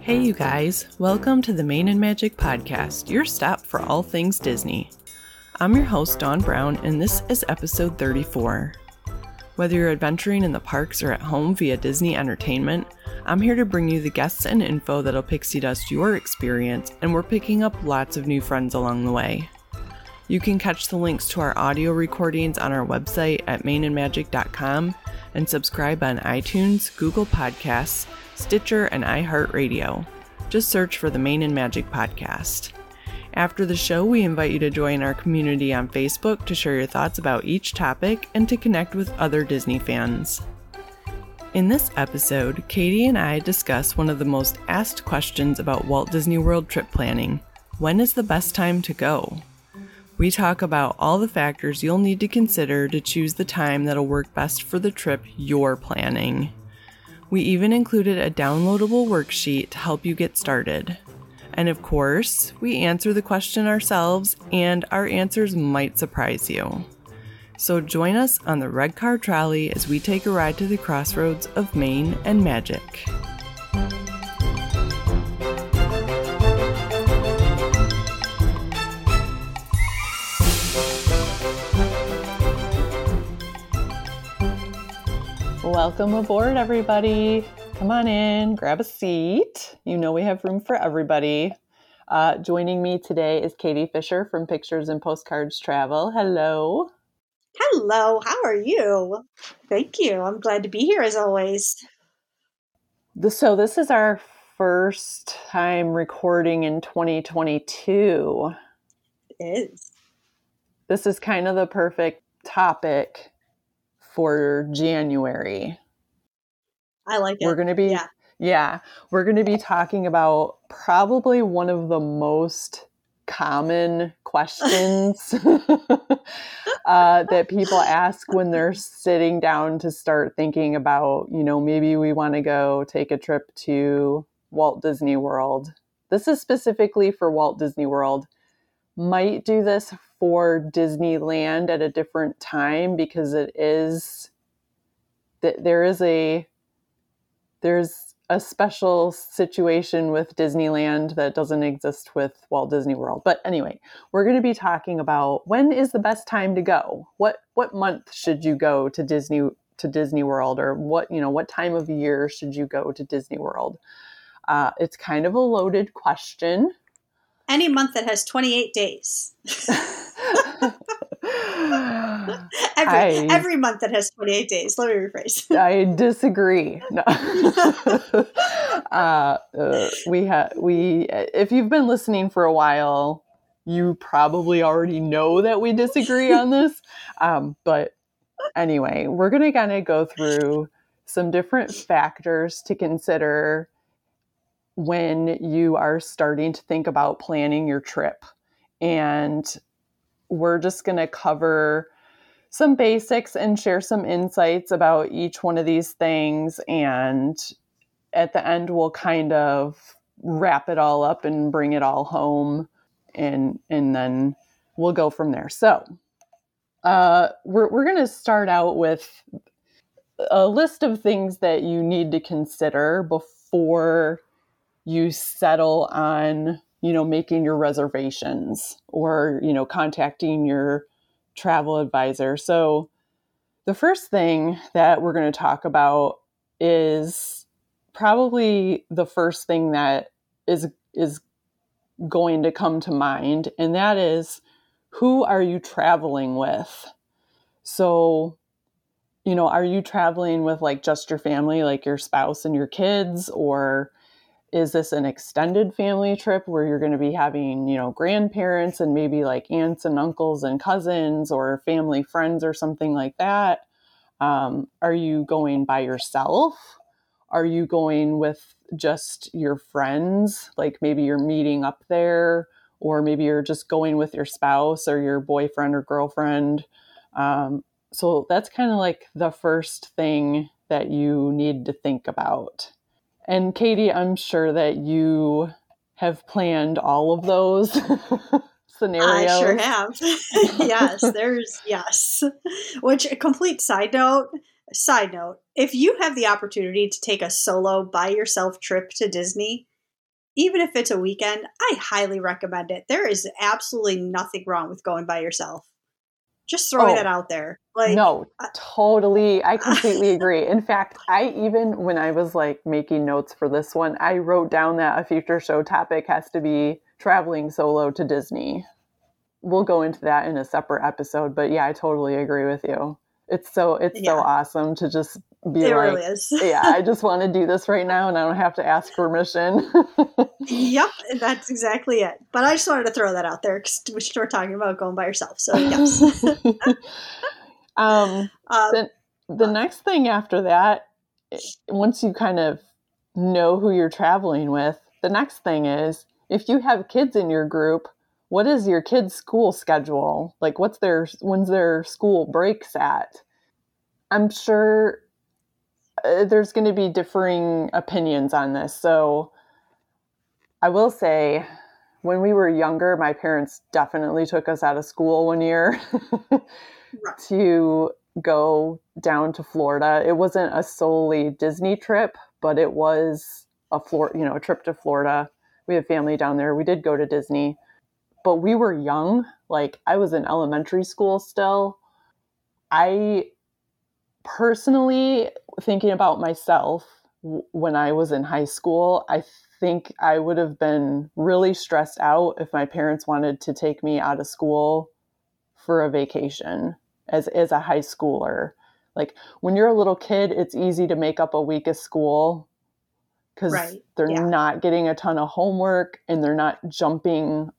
Hey, you guys, welcome to the Main and Magic Podcast, your stop for all things Disney. I'm your host, Dawn Brown, and this is episode 34. Whether you're adventuring in the parks or at home via Disney Entertainment, I'm here to bring you the guests and info that'll pixie dust your experience, and we're picking up lots of new friends along the way. You can catch the links to our audio recordings on our website at mainandmagic.com and subscribe on iTunes, Google Podcasts, Stitcher, and iHeartRadio. Just search for the Main and Magic podcast. After the show, we invite you to join our community on Facebook to share your thoughts about each topic and to connect with other Disney fans. In this episode, Katie and I discuss one of the most asked questions about Walt Disney World trip planning when is the best time to go? We talk about all the factors you'll need to consider to choose the time that'll work best for the trip you're planning. We even included a downloadable worksheet to help you get started. And of course, we answer the question ourselves, and our answers might surprise you. So join us on the red car trolley as we take a ride to the crossroads of Main and Magic. Welcome aboard, everybody. Come on in, grab a seat. You know we have room for everybody. Uh, joining me today is Katie Fisher from Pictures and Postcards Travel. Hello. Hello, how are you? Thank you. I'm glad to be here as always. So, this is our first time recording in 2022. It is. This is kind of the perfect topic for January. I like it. We're going to be Yeah. yeah, we're going to be talking about probably one of the most common questions uh, that people ask when they're sitting down to start thinking about, you know, maybe we want to go take a trip to Walt Disney World. This is specifically for Walt Disney World. Might do this for Disneyland at a different time because it is that there is a there's a special situation with Disneyland that doesn't exist with Walt Disney World. But anyway, we're going to be talking about when is the best time to go? What what month should you go to Disney to Disney World or what, you know, what time of year should you go to Disney World? Uh, it's kind of a loaded question. Any month that has 28 days. every, I- every month that has 28 days. Let me rephrase. I disagree. No. uh, uh, we have we. If you've been listening for a while, you probably already know that we disagree on this. Um, but anyway, we're gonna kind of go through some different factors to consider when you are starting to think about planning your trip, and we're just gonna cover some basics and share some insights about each one of these things. And at the end, we'll kind of wrap it all up and bring it all home, and and then we'll go from there. So, uh, we're we're going to start out with a list of things that you need to consider before you settle on you know making your reservations or you know contacting your travel advisor. So, the first thing that we're going to talk about is probably the first thing that is is going to come to mind and that is who are you traveling with? So, you know, are you traveling with like just your family, like your spouse and your kids or is this an extended family trip where you're going to be having you know grandparents and maybe like aunts and uncles and cousins or family friends or something like that? Um, are you going by yourself? Are you going with just your friends? Like maybe you're meeting up there or maybe you're just going with your spouse or your boyfriend or girlfriend. Um, so that's kind of like the first thing that you need to think about and Katie, I'm sure that you have planned all of those scenarios. I sure have. yes, there's yes. Which a complete side note, Side note if you have the opportunity to take a solo by yourself trip to Disney, even if it's a weekend, I highly recommend it. There is absolutely nothing wrong with going by yourself. Just throwing Oh. that out there. Like, no, uh totally. I completely agree. In fact, I even, when I was like making notes for this one, I wrote down that a future show topic has to be traveling solo to Disney. We'll go into that in a separate episode, but yeah, I totally agree with you. It's so it's so awesome to just be it like, really is. yeah, I just want to do this right now and I don't have to ask permission. yep, that's exactly it. But I just wanted to throw that out there because we're talking about going by yourself. So, yes. um, um, Then- the next thing after that, once you kind of know who you're traveling with, the next thing is if you have kids in your group, what is your kids' school schedule? Like, what's their when's their school breaks at? I'm sure uh, Uh, there's going to be differing opinions on this. So, I will say, when we were younger, my parents definitely took us out of school one year. Right. to go down to Florida. It wasn't a solely Disney trip, but it was a Flor- you know, a trip to Florida. We have family down there. We did go to Disney, but we were young. Like I was in elementary school still. I personally thinking about myself when I was in high school, I think I would have been really stressed out if my parents wanted to take me out of school for a vacation as as a high schooler. Like when you're a little kid, it's easy to make up a week of school because Right, they're yeah. not getting a ton of homework and they're not jumping.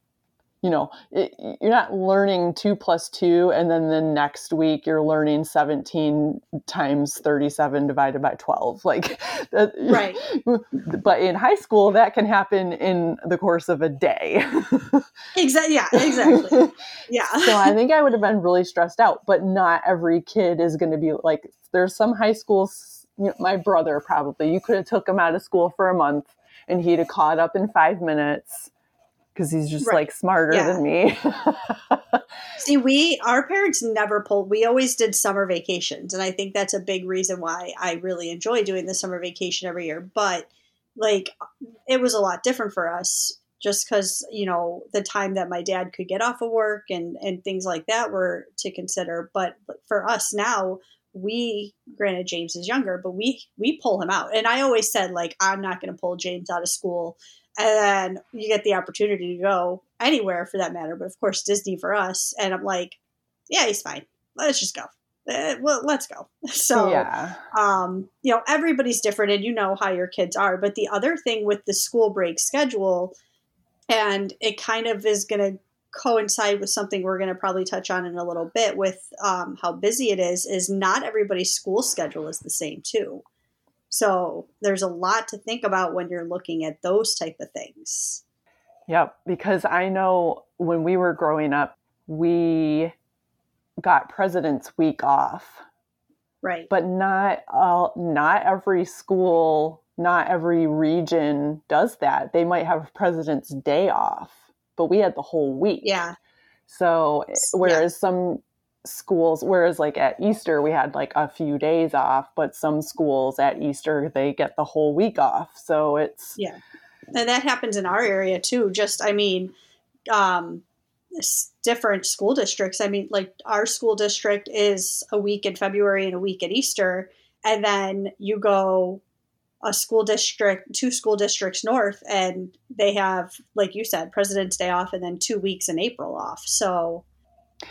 You know, it, you're not learning two plus two, and then the next week you're learning 17 times 37 divided by 12. Like, that, Right. But in high school, that can happen in the course of a day. Exactly. Yeah, exactly. Yeah. so I think I would have been really stressed out. But not every kid is going to be like. There's some high schools. You know, my brother probably. You could have took him out of school for a month, and he'd have caught up in five minutes because he's just Right. like smarter Yeah. than me. See, we our parents never pulled. We always did summer vacations, and I think that's a big reason why I really enjoy doing the summer vacation every year. But like, it was a lot different for us, just because you know the time that my dad could get off of work and and things like that were to consider. But for us now, we granted James is younger, but we we pull him out, and I always said like I'm not going to pull James out of school and then you get the opportunity to go anywhere for that matter but of course disney for us. And i'm like yeah he's fine. Let's just go. Uh, well let's go. So yeah, um, you know everybody's different and you know how your kids are. But the other thing with the school break schedule and it kind of is going to coincide with something we're going to probably touch on in a little bit with um, how busy it is is not everybody's school schedule is the same too so there's a lot to think about when you're looking at those type of things. Yep. Because I know when we were growing up, we got President's Week off. right. But not all not every school not every region does that. They might have president's day off but we had the whole week. Yeah. So eh, S- whereas some schools whereas like at easter we had like a few days off but some schools at easter they get the whole week off. So it's Yeah. and that happens in our area too. Just i mean um different school districts. I mean like our school district is a week in february and a week at easter and then you go a school district two school districts north and they have like you said president's day off and then two weeks in april off. So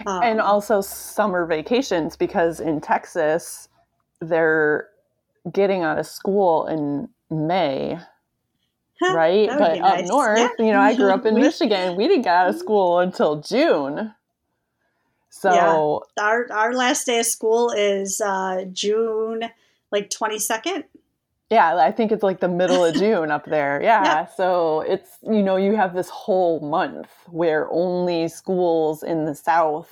um, and also summer vacations because in Texas they're getting out of school in May, huh, right? But be up nice. north, Yeah. you know, I grew up in We- Michigan. We didn't get out of school until June. So our our last day of school is uh june like 22nd yeah, I think it's like the middle of June up there. Yeah. Yeah. So it's, you know, you have this whole month where only schools in the South.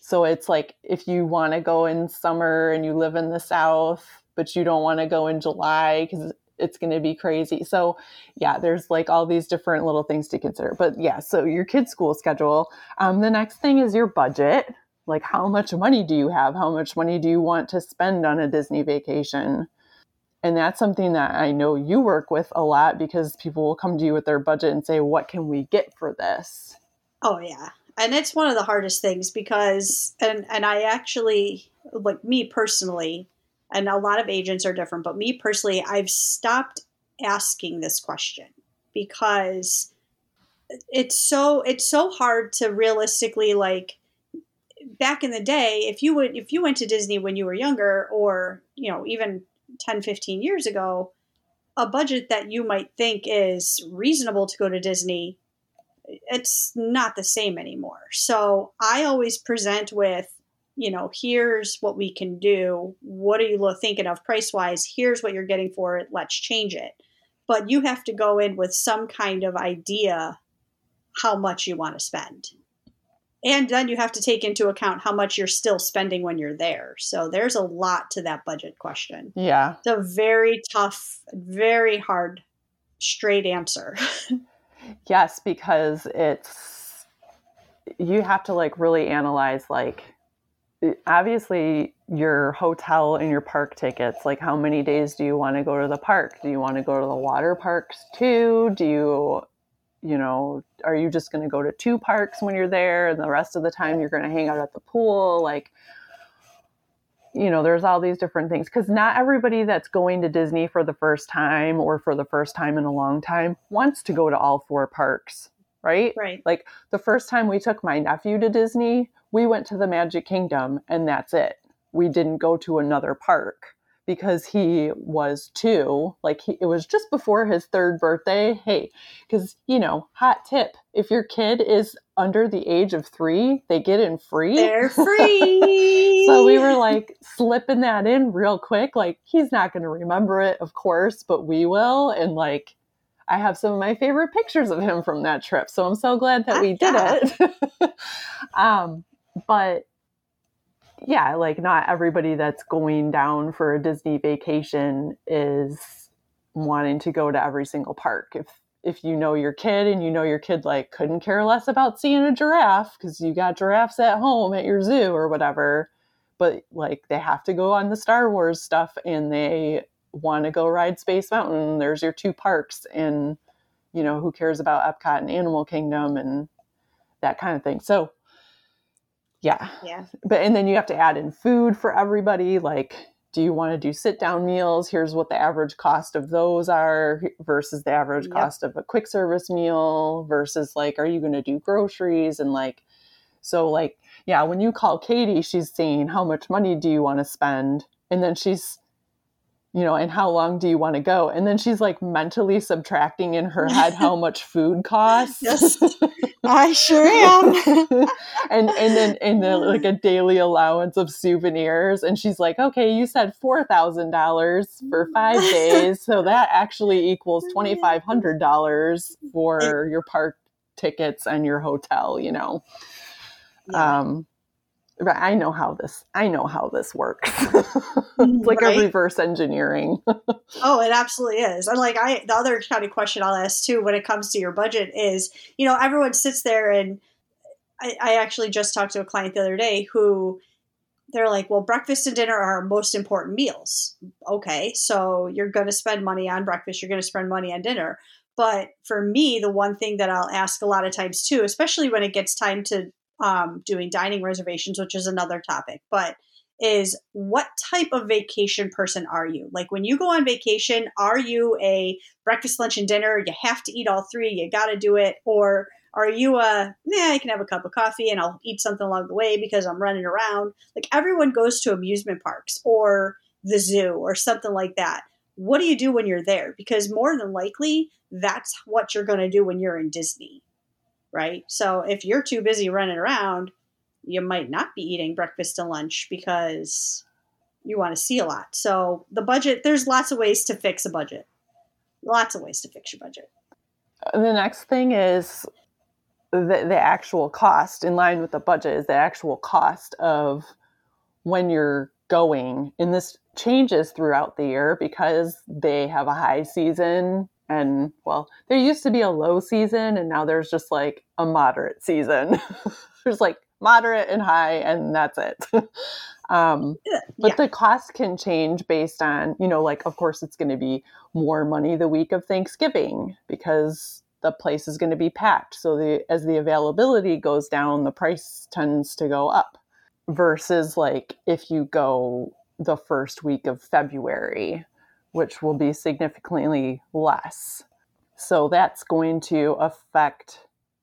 So it's like if you want to go in summer and you live in the South, but you don't want to go in July because it's going to be crazy. So yeah, there's like all these different little things to consider. But yeah, so your kid's school schedule. Um, the next thing is your budget. like how much money do you have how much money do you want to spend on a disney vacation and that's something that i know you work with a lot because people will come to you with their budget and say what can we get for this? Oh yeah. And it's one of the hardest things because and and i actually like me personally and a lot of agents are different but me personally i've stopped asking this question because it's so it's so hard to realistically like back in the day if you would if you went to disney when you were younger or you know even 10 15 years ago a budget that you might think is reasonable to go to disney it's not the same anymore. So i always present with you know here's what we can do. What are you thinking of price wise here's what you're getting for it. Let's change it. But you have to go in with some kind of idea how much you want to spend. And then you have to take into account how much you're still spending when you're there. So there's a lot to that budget question. Yeah. It's a very tough, very hard, straight answer. yes, because it's, you have to like really analyze like, obviously your hotel and your park tickets like how many days do you want to go to the park do you want to go to the water parks too do you you know, are you just going to go to two parks when you're there and the rest of the time you're going to hang out at the pool? Like, you know, there's all these different things because not everybody that's going to Disney for the first time or for the first time in a long time wants to go to all four parks, right? Right. Like the first time we took my nephew to Disney, we went to the Magic Kingdom and that's it. We didn't go to another park because he was two. Like he, it was just before his third birthday. Hey, because you know, hot tip: if your kid is under the age of three, they get in free. They're free. so we were like slipping that in real quick. Like he's not going to remember it, of course, but we will. And like. I have some of my favorite pictures of him from that trip, so I'm so glad that we did it. um, but yeah, like not everybody that's going down for a Disney vacation is wanting to go to every single park. If if you know your kid and you know your kid like couldn't care less about seeing a giraffe because you got giraffes at home at your zoo or whatever, but like they have to go on the Star Wars stuff and they want to go ride Space Mountain, there's your two parks and you know, who cares about Epcot and Animal Kingdom and that kind of thing. So yeah. Yeah. But and then you have to add in food for everybody. Like, do you want to do sit down meals? Here's what the average cost of those are versus the average yep. cost of a quick service meal versus like, are you going to do groceries? And like, so like, yeah, when you call Katie, she's saying, how much money do you want to spend? And then she's you know, and how long do you want to go? And then she's like mentally subtracting in her head how much food costs. Yes, I sure am. and and then and then like a daily allowance of souvenirs. And she's like, okay, you said four thousand dollars for five days, so that actually equals twenty five hundred dollars for your park tickets and your hotel. You know. Yeah. Um, but I know how this I know how this works. Mm-hmm, it's like right? a reverse engineering. oh, it absolutely is. And like I the other kind of question I'll ask too when it comes to your budget is, you know, everyone sits there and I, I actually just talked to a client the other day who they're like, well, breakfast and dinner are our most important meals. Okay, so you're going to spend money on breakfast, you're going to spend money on dinner. But for me, the one thing that I'll ask a lot of times too, especially when it gets time to um, doing dining reservations, which is another topic, but is what type of vacation person are you? Like when you go on vacation, are you a breakfast, lunch, and dinner? You have to eat all three, you got to do it. Or are you a, yeah, I can have a cup of coffee and I'll eat something along the way because I'm running around? Like everyone goes to amusement parks or the zoo or something like that. What do you do when you're there? Because more than likely, that's what you're going to do when you're in Disney right? So if you're too busy running around, you might not be eating breakfast and lunch because you want to see a lot. So the budget, there's lots of ways to fix a budget. Lots of ways to fix your budget. The next thing is the, the actual cost in line with the budget is the actual cost of when you're going. And this changes throughout the year because they have a high season and well there used to be a low season and now there's just like a moderate season there's like moderate and high, and that's it. um, but Yeah. the cost can change based on, you know, like, of course, it's going to be more money the week of Thanksgiving because the place is going to be packed. So the as the availability goes down, the price tends to go up. Versus like if you go the first week of February, which will be significantly less. So that's going to affect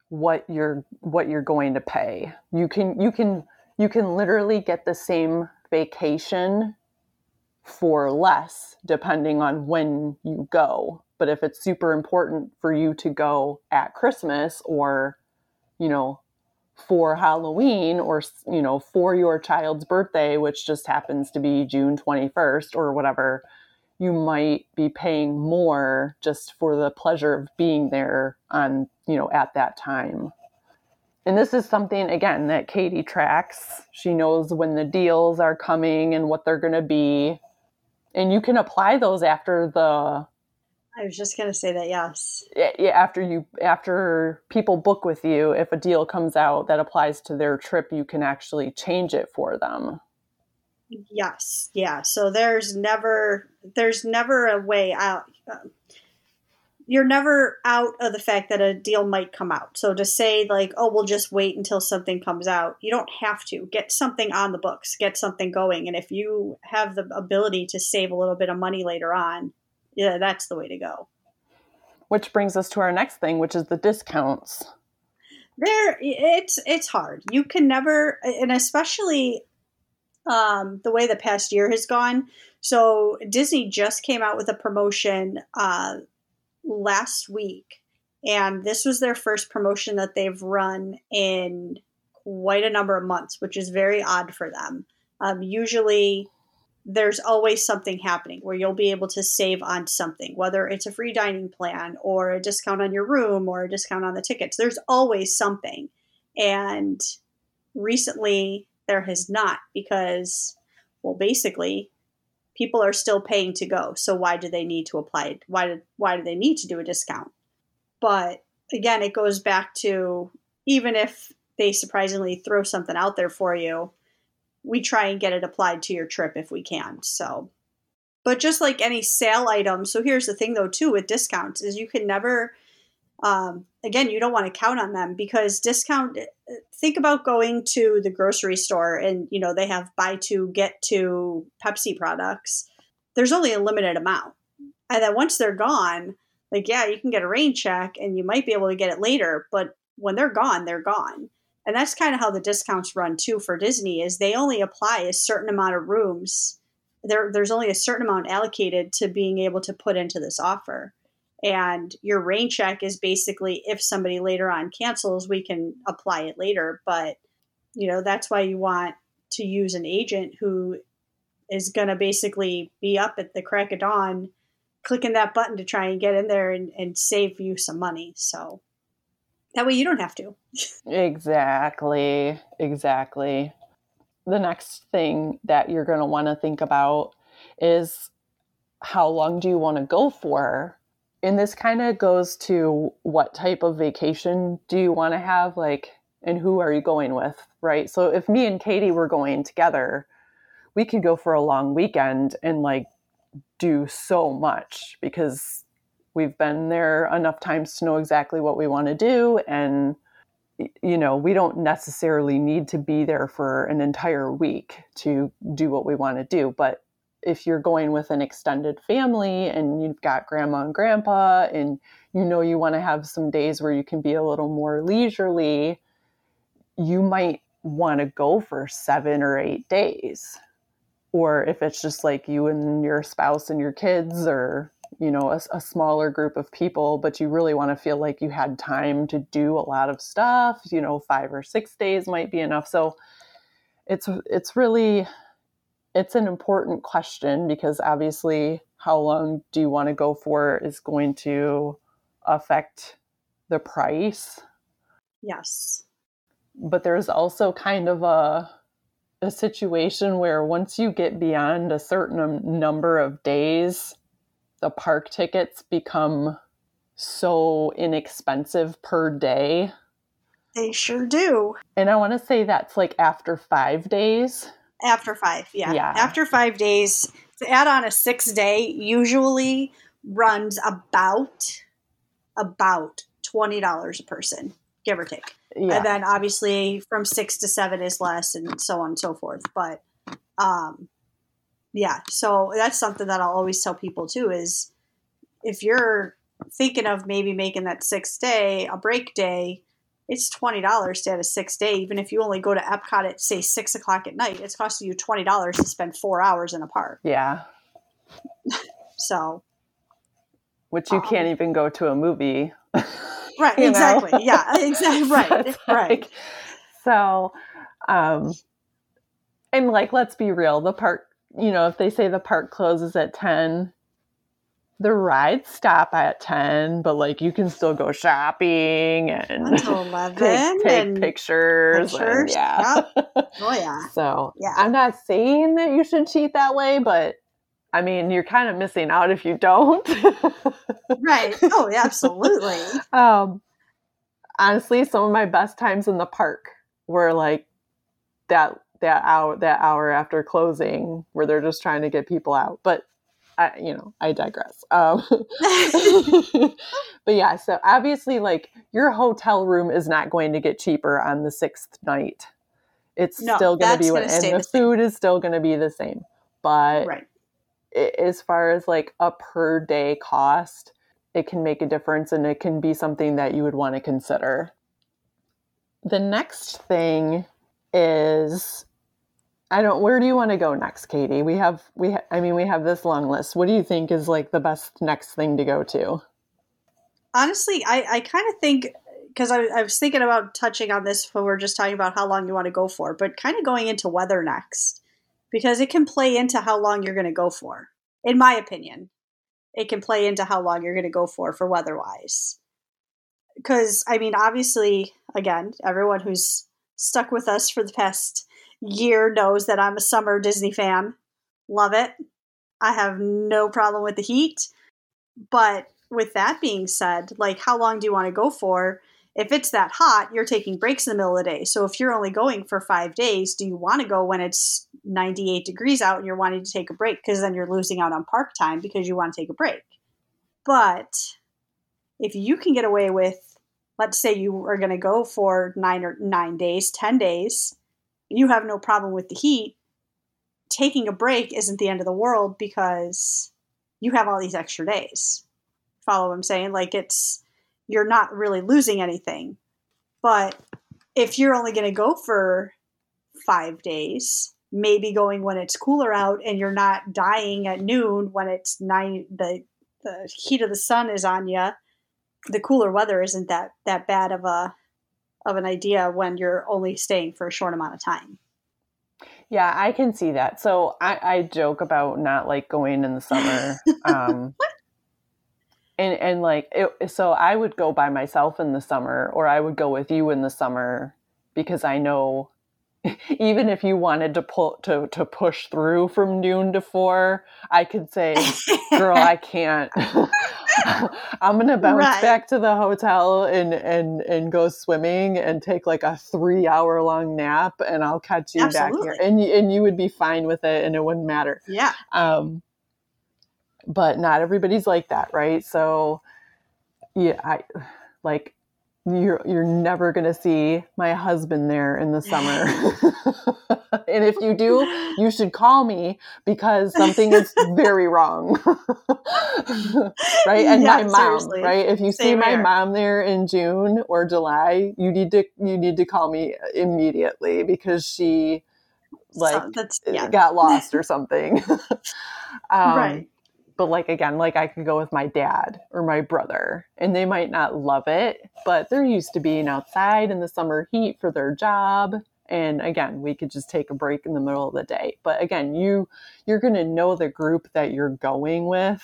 what you're what you're going to pay. You can you can you can literally get the same vacation for less depending on when you go. But if it's super important for you to go at Christmas or you know for Halloween or you know for your child's birthday which just happens to be June 21st or whatever you might be paying more just for the pleasure of being there on you know at that time and this is something again that katie tracks she knows when the deals are coming and what they're going to be and you can apply those after the I was just gonna say that. Yes. yeah, after you after people book with you if a deal comes out that applies to their trip you can actually change it for them Yes. Yeah. So there's never there's never a way out. uh, You're never out of the fact that a deal might come out. So to say like, oh, we'll just wait until something comes out, you don't have to. Get something on the books, get something going, and if you have the ability to save a little bit of money later on, yeah, that's the way to go. which brings us to our next thing which is the discounts there it's it's hard you can never and especially um, the way the past year has gone so disney just came out with a promotion uh, last week and this was their first promotion that they've run in quite a number of months which is very odd for them um, usually there's always something happening where you'll be able to save on something, whether it's a free dining plan or a discount on your room or a discount on the tickets. There's always something. And recently there has not because, well, basically, people are still paying to go. So why do they need to apply it? Why do, why do they need to do a discount? But again, it goes back to even if they surprisingly throw something out there for you, we try and get it applied to your trip if we can. So, but just like any sale item, so here's the thing though too with discounts is you can never um, again, you don't want to count on them because discount. Think about going to the grocery store and you know they have buy two get two Pepsi products. There's only a limited amount, and then once they're gone, like yeah, you can get a rain check and you might be able to get it later, but when they're gone, they're gone. And that's kind of how the discounts run too for Disney is they only apply a certain amount of rooms. There, there's only a certain amount allocated to being able to put into this offer. And your rain check is basically if somebody later on cancels, we can apply it later. But, you know, that's why you want to use an agent who is going to basically be up at the crack of dawn, clicking that button to try and get in there and, and save you some money. So that way you don't have to. Exactly. Exactly. The next thing that you're going to want to think about is how long do you want to go for? And this kind of goes to what type of vacation do you want to have? Like, and who are you going with? Right. So if me and Katie were going together, we could go for a long weekend and like do so much because we've been there enough times to know exactly what we want to do and you know we don't necessarily need to be there for an entire week to do what we want to do but if you're going with an extended family and you've got grandma and grandpa and you know you want to have some days where you can be a little more leisurely you might want to go for 7 or 8 days. Or if it's just like you and your spouse and your kids or you know a, a, smaller group of people but you really want to feel like you had time to do a lot of stuff you know five or six days might be enough. So it's it's really it's an important question because obviously how long do you want to go for is going to affect the price yes but there's also kind of a a situation where once you get beyond a certain number of days the park tickets become so inexpensive per day They sure do. And I want to say that's like after five days. After five, yeah. Yeah. After five days, to add on a six day usually runs about about twenty dollars a person, give or take. Yeah. And then obviously from six to seven is less, and so on and so forth. But um, yeah, so that's something that I'll always tell people too is if you're thinking of maybe making that sixth day a break day, it's twenty dollars to have a six day. Even if you only go to Epcot at say six o'clock at night, it's costing you twenty dollars to spend four hours in a park. yeah. So Which you Um, can't even go to a movie. right, You know? exactly, yeah, exactly, right, right. like- so, um, and like, let's be real. The park, you know, if they say the park closes at 10, the rides stop at 10, but like you can still go shopping and Until eleven, take, take and pictures. and- pictures, yeah. oh yeah, so, Yeah. I'm not saying that you should cheat that way, but I mean, you're kind of missing out if you don't. right. Oh, yeah, absolutely. um, honestly, some of my best times in the park were like that that hour that hour after closing, where they're just trying to get people out. But I, you know, I digress. Um, but yeah, so obviously, like your hotel room is not going to get cheaper on the sixth night. It's No, still going to be what, and the the food is still going to be the same. But right. i- as far as like a per day cost, it can make a difference and it can be something that you would want to consider. The next thing is I don't where do you want to go next, Katie? We have we ha- I mean we have this long list. What do you think is like the best next thing to go to? honestly, I, I kind of think because I, I was thinking about touching on this when we are just talking about how long you want to go for, but kind of going into weather next because it can play into how long you're going to go for. In my opinion, it can play into how long you're going to go for for weather wise. Because I mean, obviously, again, everyone who's stuck with us for the past year knows that I'm a summer Disney fan. Love it. I have no problem with the heat. But with that being said, like how long do you want to go for? If it's that hot, you're taking breaks in the middle of the day. So if you're only going for five days, do you want to go when it's 98 degrees out and you're wanting to take a break? Because then you're losing out on park time because you want to take a break. But if you can get away with, let's say you are going to go for nine or nine days, 10 days, you have no problem with the heat, taking a break isn't the end of the world because you have all these extra days. Follow what I'm saying? Like it's you're not really losing anything. But if you're only going to go for 5 days, maybe going when it's cooler out and you're not dying at noon when it's 9 the the heat of the sun is on you, the cooler weather isn't that that bad of a of an idea when you're only staying for a short amount of time. Yeah, I can see that. So I, I joke about not like going in the summer. Um, and, and like, it, so I would go by myself in the summer or I would go with you in the summer because I know even if you wanted to pull to, to push through from noon to four, I could say, girl, I can't. I'm gonna bounce Right. back to the hotel and and and go swimming and take like a three hour long nap, and I'll catch you back here, and and you would be fine with it, and it wouldn't matter. yeah. Um, but not everybody's like that, right? So, yeah, I like you're you're never gonna see my husband there in the summer. and if you do, you should call me because something is very wrong. right? And Yeah, my mom, seriously. right? If you see my here. mom there in June or July, you need to you need to call me immediately because she like so that's yeah. got lost or something. um, Right. But like again, like I could go with my dad or my brother, and they might not love it, but they're used to being outside in the summer heat for their job. And again, we could just take a break in the middle of the day. But again, you you're going to know the group that you're going with.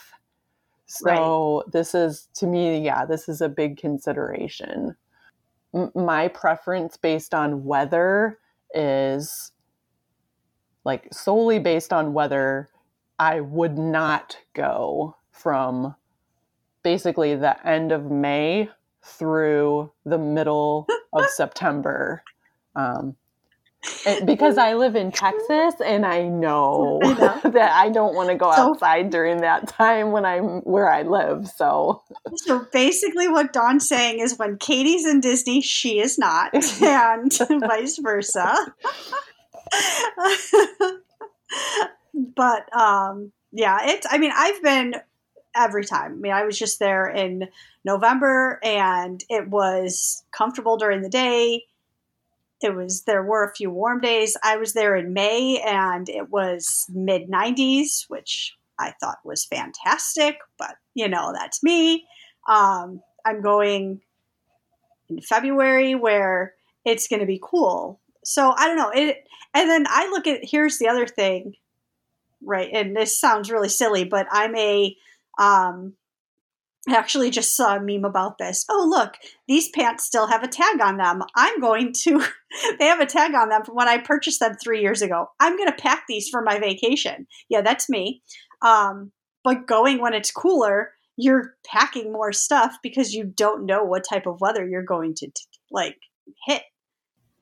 So this is to me, yeah, this is a big consideration. M- my preference based on weather is like solely based on weather, I would not go from basically the end of May through the middle of September. Um, because I live in Texas and I know, I know. that I don't want to go so, outside during that time when I'm where I live. So, so basically, what Dawn's saying is when Katie's in Disney, she is not, and vice versa. But um, yeah, it's. I mean, I've been every time. I mean, I was just there in November, and it was comfortable during the day it was there were a few warm days. I was there in May and it was mid 90s, which I thought was fantastic, but you know, that's me. Um, I'm going in February where it's going to be cool. So I don't know. It and then I look at here's the other thing, right? And this sounds really silly, but I'm a um, I actually just saw a meme about this. Oh, look, these pants still have a tag on them. I'm going to, they have a tag on them from when I purchased them three years ago. I'm going to pack these for my vacation. Yeah, that's me. Um, but going when it's cooler, you're packing more stuff because you don't know what type of weather you're going to like hit.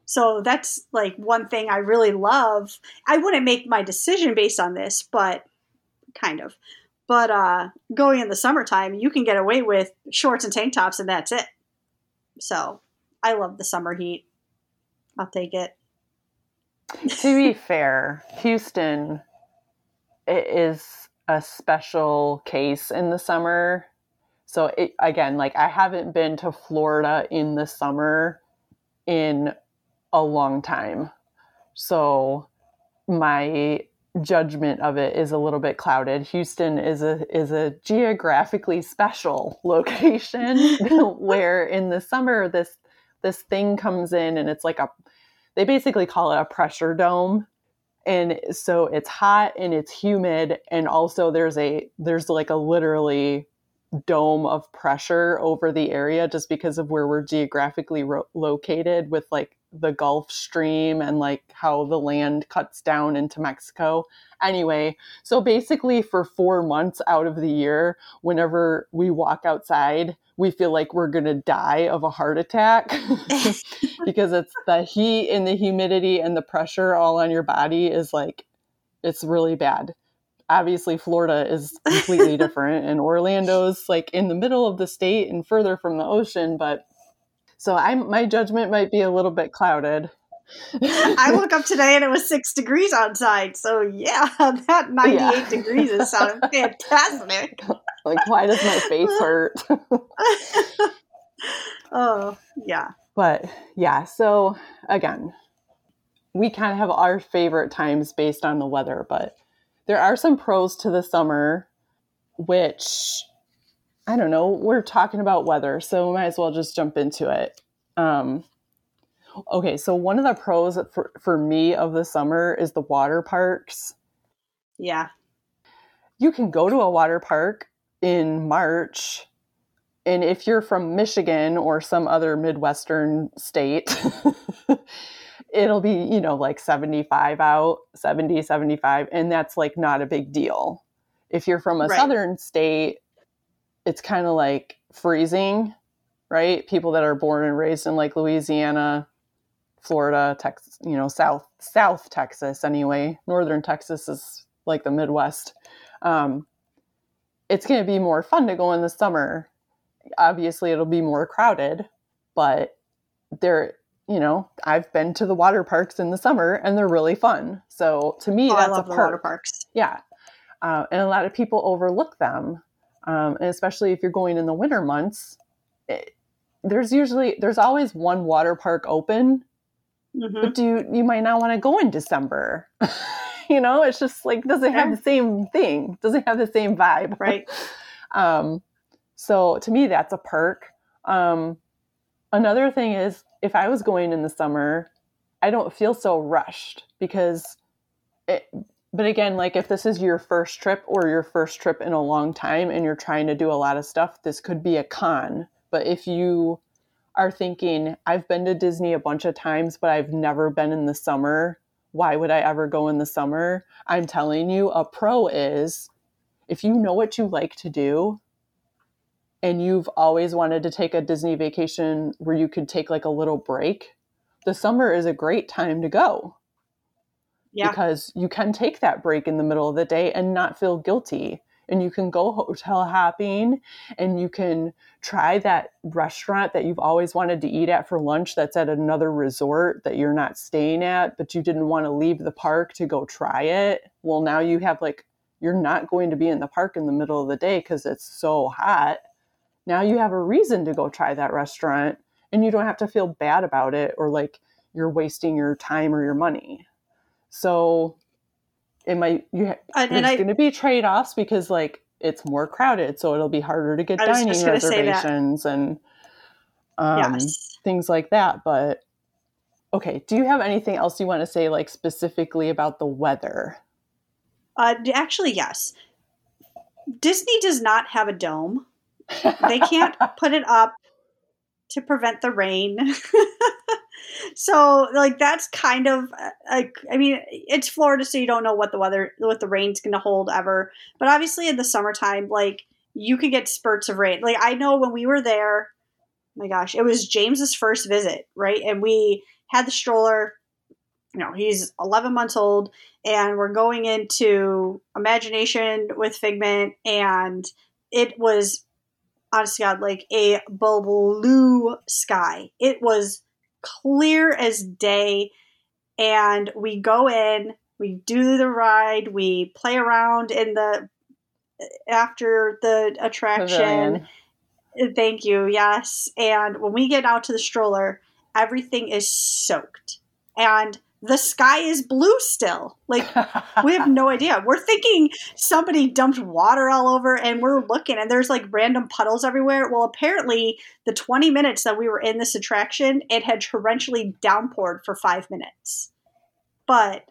So that's like one thing I really love. I wouldn't make my decision based on this, but kind of. But uh, going in the summertime, you can get away with shorts and tank tops, and that's it. So I love the summer heat. I'll take it. to be fair, Houston is a special case in the summer. So it, again, like I haven't been to Florida in the summer in a long time. So my judgment of it is a little bit clouded. Houston is a is a geographically special location where in the summer this this thing comes in and it's like a they basically call it a pressure dome and so it's hot and it's humid and also there's a there's like a literally dome of pressure over the area just because of where we're geographically ro- located with like the Gulf Stream and like how the land cuts down into Mexico. Anyway, so basically, for four months out of the year, whenever we walk outside, we feel like we're going to die of a heart attack because it's the heat and the humidity and the pressure all on your body is like, it's really bad. Obviously, Florida is completely different, and Orlando's like in the middle of the state and further from the ocean, but so I'm my judgment might be a little bit clouded. I woke up today and it was six degrees outside. So yeah, that ninety-eight yeah. degrees is sounding fantastic. like, why does my face hurt? oh yeah. But yeah, so again, we kind of have our favorite times based on the weather, but there are some pros to the summer, which I don't know. We're talking about weather, so we might as well just jump into it. Um, okay, so one of the pros for, for me of the summer is the water parks. Yeah. You can go to a water park in March, and if you're from Michigan or some other Midwestern state, it'll be, you know, like 75 out, 70, 75, and that's like not a big deal. If you're from a right. southern state, it's kind of like freezing, right? People that are born and raised in like Louisiana, Florida, Texas, you know, South South Texas anyway. Northern Texas is like the Midwest. Um, it's going to be more fun to go in the summer. Obviously, it'll be more crowded, but there, you know, I've been to the water parks in the summer and they're really fun. So to me, oh, that's I love a perk. water parks. Yeah, uh, and a lot of people overlook them um, and especially if you're going in the winter months it, there's usually there's always one water park open mm-hmm. but do you, you might not want to go in december. You know it's just like doesn't have the same thing? Doesn't have the same vibe? Right. Um, so to me that's a perk. Um, another thing is if i was going in the summer i don't feel so rushed because it, but again, like if this is your first trip or your first trip in a long time and you're trying to do a lot of stuff, this could be a con. But if you are thinking, I've been to Disney a bunch of times, but I've never been in the summer, why would I ever go in the summer? I'm telling you, a pro is if you know what you like to do, and you've always wanted to take a Disney vacation where you could take like a little break, the summer is a great time to go. Yeah. Because you can take that break in the middle of the day and not feel guilty. And you can go hotel hopping and you can try that restaurant that you've always wanted to eat at for lunch that's at another resort that you're not staying at, but you didn't want to leave the park to go try it. Well, now you have like, you're not going to be in the park in the middle of the day because it's so hot now you have a reason to go try that restaurant and you don't have to feel bad about it or like you're wasting your time or your money. So it might you ha- And- and there's going to be trade-offs because like it's more crowded so it'll be harder to get dining just gonna say that. reservations and um, yes. things like that but okay do you have anything else you want to say like specifically about the weather Uh, actually, yes. Disney does not have a dome. They can't put it up to prevent the rain. so, like, that's kind of uh, like, I mean, it's Florida, so you don't know what the weather, what the rain's going to hold ever. But obviously, in the summertime, like, you could get spurts of rain. Like, I know when we were there, my gosh, it was James's first visit, right? And we had the stroller. You know, he's 11 months old, and we're going into Imagination with Figment, and it was, honest to God, like a blue sky. It was clear as day, and we go in, we do the ride, we play around in the after the attraction. Pavilion. Thank you. Yes. And when we get out to the stroller, everything is soaked. And the sky is blue still. Like we have no idea. We're thinking somebody dumped water all over and we're looking and there's like random puddles everywhere. Well, apparently the 20 minutes that we were in this attraction, it had torrentially downpoured for 5 minutes. But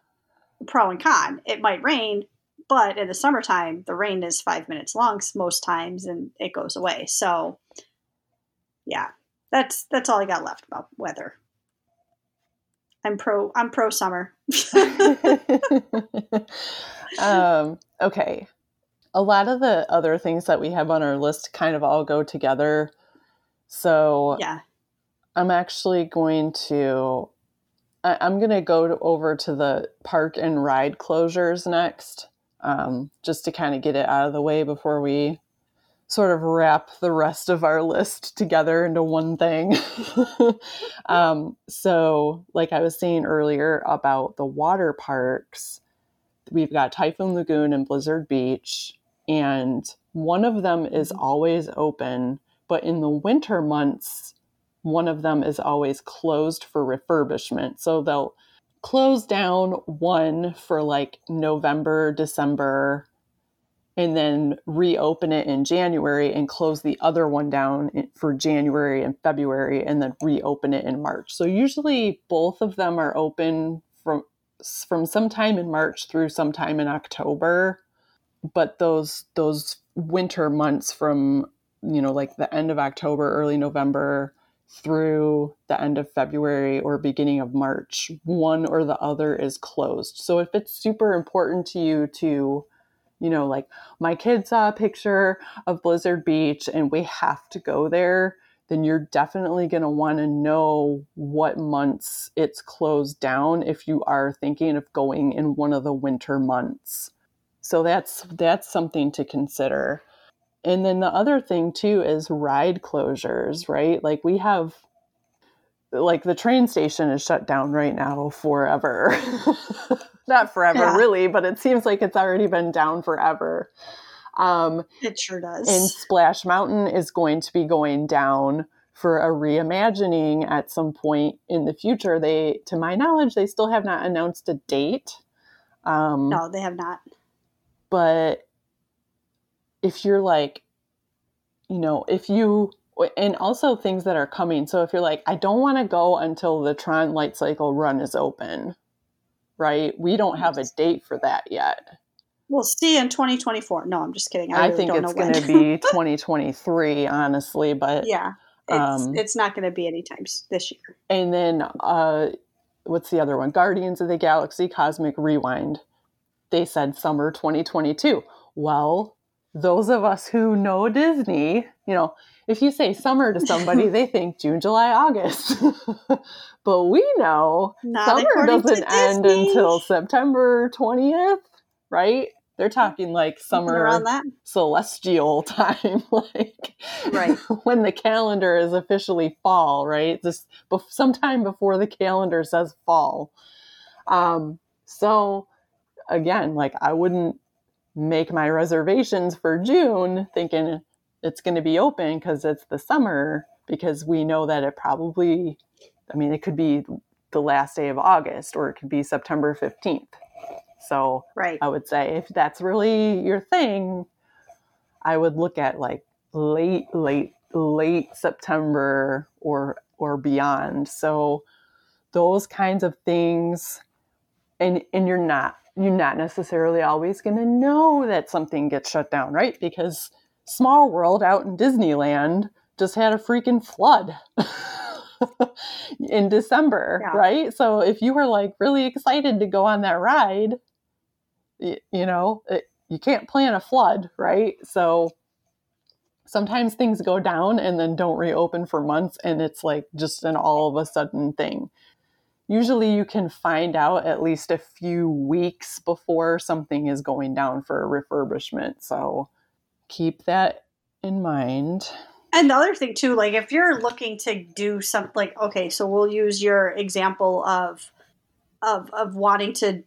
pro and con, it might rain, but in the summertime, the rain is 5 minutes long most times and it goes away. So yeah. That's that's all I got left about weather. I'm pro I'm pro summer. um, okay. A lot of the other things that we have on our list kind of all go together. So yeah. I'm actually going to I, I'm going to go to, over to the park and ride closures next, um, just to kind of get it out of the way before we sort of wrap the rest of our list together into one thing. um, so, like I was saying earlier about the water parks, we've got Typhoon Lagoon and Blizzard Beach, and one of them is always open, but in the winter months, one of them is always closed for refurbishment. So they'll close down one for like November, December, and then reopen it in January and close the other one down for January and February and then reopen it in March. So usually both of them are open from from sometime in March through sometime in October. But those those winter months from you know like the end of October, early November through the end of February or beginning of March, one or the other is closed. So if it's super important to you to you know, like my kid saw a picture of Blizzard Beach and we have to go there, then you're definitely going to want to know what months it's closed down if you are thinking of going in one of the winter months. So that's that's something to consider. And then the other thing too is ride closures, right? Like we have like the train station is shut down right now forever. Not forever, Yeah. really, but it seems like it's already been down forever. Um, It sure does. and Splash Mountain is going to be going down for a reimagining at some point in the future. They, to my knowledge, they still have not announced a date. Um, no, they have not. but if you're like you know if you and also things that are coming so if you're like i don't want to go until the tron light cycle run is open right we don't have a date for that yet We'll see in 2024. No, I'm just kidding. I, i, really think it's going to be 2023 honestly but yeah, it's um, it's not going to be any times this year. and then uh what's the other one guardians of the galaxy cosmic rewind they said summer 2022 well those of us who know Disney, you know, if you say summer to somebody, they think June, July, August. but we know Not summer doesn't end until September 20th, right? They're talking like summer around that. celestial time, like Right. when the calendar is officially fall, right? Just bef- sometime before the calendar says fall. Um, so again, like I wouldn't make my reservations for June thinking it's going to be open because it's the summer because we know that it probably I mean it could be the last day of August or it could be September 15th. So Right. I would say if that's really your thing, I would look at like late, late, late September or or beyond. So those kinds of things, and and you're not you're not necessarily always going to know that something gets shut down, right? Because Small World out in Disneyland just had a freaking flood. in December, Yeah. right? So if you were like really excited to go on that ride, y- you know, it, you can't plan a flood, right? So sometimes things go down and then don't reopen for months and it's like just an all of a sudden thing. Usually you can find out at least a few weeks before something is going down for a refurbishment. So keep that in mind. And the other thing too, like if you're looking to do something like okay, so we'll use your example of of of wanting to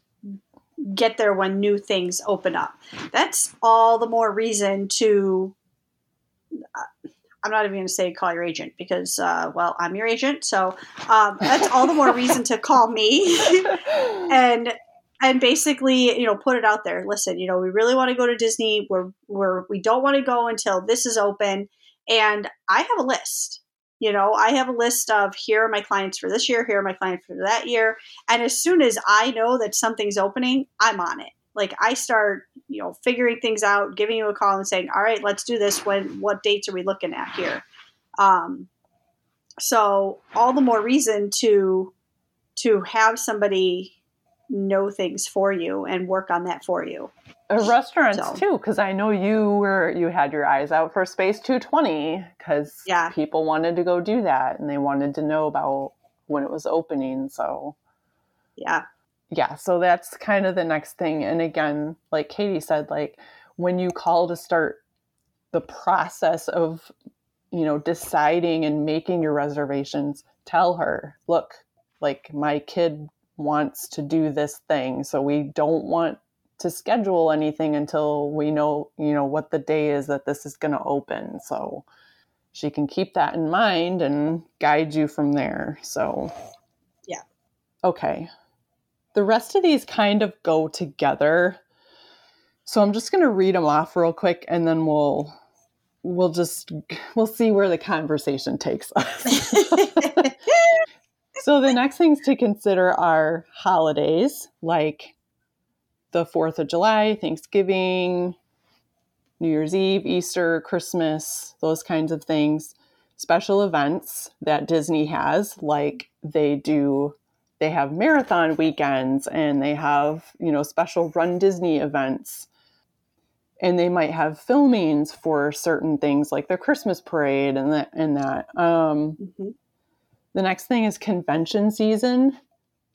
get there when new things open up. That's all the more reason to uh, I'm not even going to say call your agent because uh, well, I'm your agent, so um, that's all the more reason to call me and and basically you know put it out there. Listen you know we really want to go to disney. We're, we're we don't want to go until this is open. And i have a list you know? I have a list of here are my clients for this year here are my clients for that year. And as soon as i know that something's opening i'm on it. Like i start you know figuring things out giving you a call and saying all right let's do this. When what dates are we looking at here? Um, so all the more reason to to have somebody know things for you and work on that for you. Uh, restaurants So- too, because I know you were you had your eyes out for Space 220 because Yeah. people wanted to go do that and they wanted to know about when it was opening. So Yeah. yeah, so that's kind of the next thing. And again, like Katie said, like when you call to start the process of you know deciding and making your reservations, tell her, look, like my kid wants to do this thing, so we don't want to schedule anything until we know, you know, what the day is that this is going to open. So she can keep that in mind and guide you from there. So Yeah. Okay. The rest of these kind of go together. So I'm just going to read them off real quick and then we'll we'll just we'll see where the conversation takes us. so the next things to consider are holidays like the 4th of July, Thanksgiving, New Year's Eve, Easter, Christmas, those kinds of things. Special events that Disney has, like they do, they have marathon weekends and they have, you know, special run Disney events. And they might have filmings for certain things like the Christmas parade and that and that. Um, Mhm. The next thing is convention season.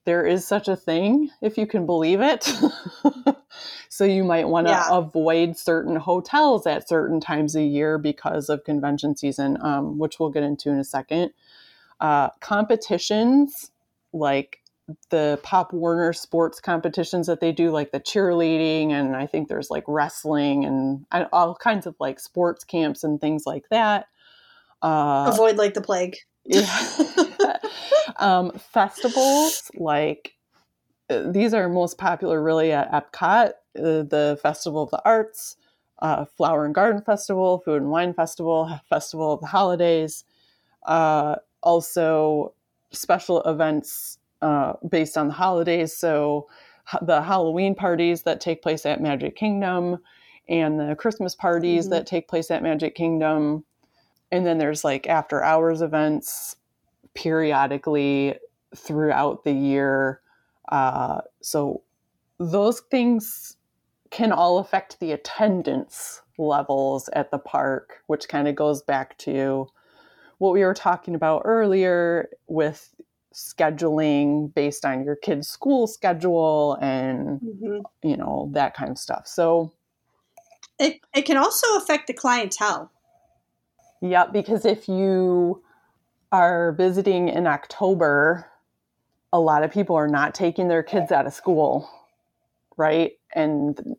There is such a thing, if you can believe it. so you might want to Yeah. avoid certain hotels at certain times a year because of convention season, um, which we'll get into in a second. Uh, competitions like the Pop Warner sports competitions that they do, like the cheerleading, and I think there's like wrestling and and all kinds of like sports camps and things like that. Uh, Avoid like the plague. Yeah. um, festivals like uh, these are most popular really at Epcot, uh, the Festival of the Arts, uh, Flower and Garden Festival, Food and Wine Festival, Festival of the Holidays, uh, also special events uh, based on the holidays. So the Halloween parties that take place at Magic Kingdom and the Christmas parties Mhm. that take place at Magic Kingdom. And then there's like after hours events periodically throughout the year. Uh, so those things can all affect the attendance levels at the park, which kind of goes back to what we were talking about earlier with scheduling based on your kid's school schedule and mm-hmm. you know that kind of stuff. So it it can also affect the clientele. Yeah, because if you are visiting in October, a lot of people are not taking their kids out of school, right? And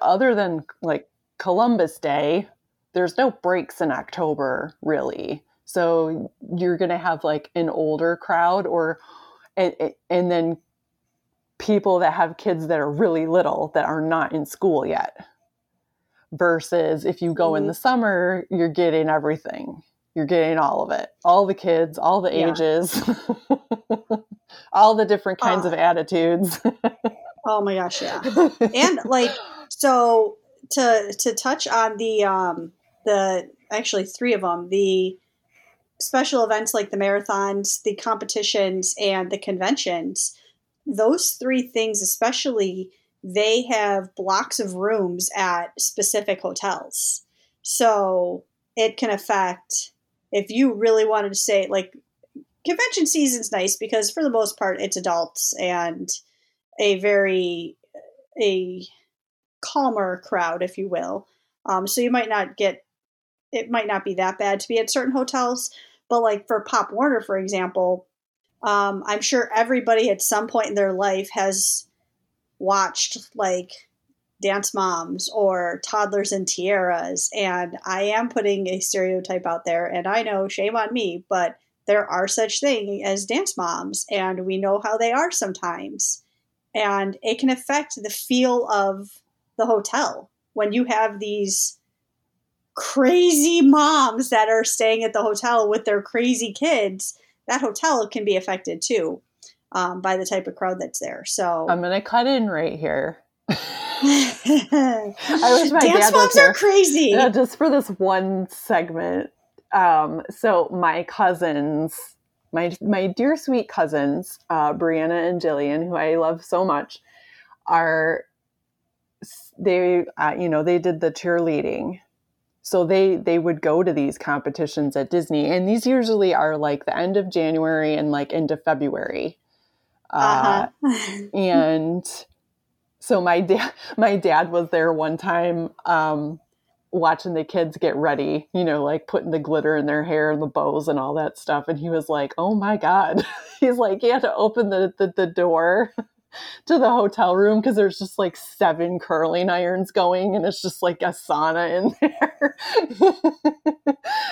other than like Columbus Day, there's no breaks in October really. So you're going to have like an older crowd or and, and then people that have kids that are really little that are not in school yet. Versus if you go mm-hmm. in the summer, you're getting everything. You're getting all of it. All the kids, all the yeah. ages, all the different kinds uh, of attitudes. oh my gosh, yeah. And like so to to touch on the um the actually three of them, the special events like the marathons, the competitions, and the conventions, those three things, especially, they have blocks of rooms at specific hotels. So it can affect if you really wanted to say, like, convention season's nice because for the most part it's adults and a very a calmer crowd if you will um, so you might not get it might not be that bad to be at certain hotels but like for Pop Warner, for example, um, I'm sure everybody at some point in their life has watched like Dance Moms or Toddlers and Tiaras. And I am putting a stereotype out there, and I know, shame on me, but there are such things as dance moms, and we know how they are sometimes. And it can affect the feel of the hotel when you have these crazy moms that are staying at the hotel with their crazy kids, that hotel can be affected too um, by the type of crowd that's there. So I'm going to cut in right here. I wish my Dance dad moms are crazy. Yeah, just for this one segment. Um, so my cousins, my my dear sweet cousins, uh, Brianna and Jillian, who I love so much, are they uh, you know they did the cheerleading so they they would go to these competitions at Disney, and these usually are like the end of January and like into February. Uh, uh-huh. and so my dad my dad was there one time um, watching the kids get ready, you know, like putting the glitter in their hair and the bows and all that stuff. And he was like, "Oh my god!" He's like, he had to open the the, the door to the hotel room because there's just like seven curling irons going and it's just like a sauna in there.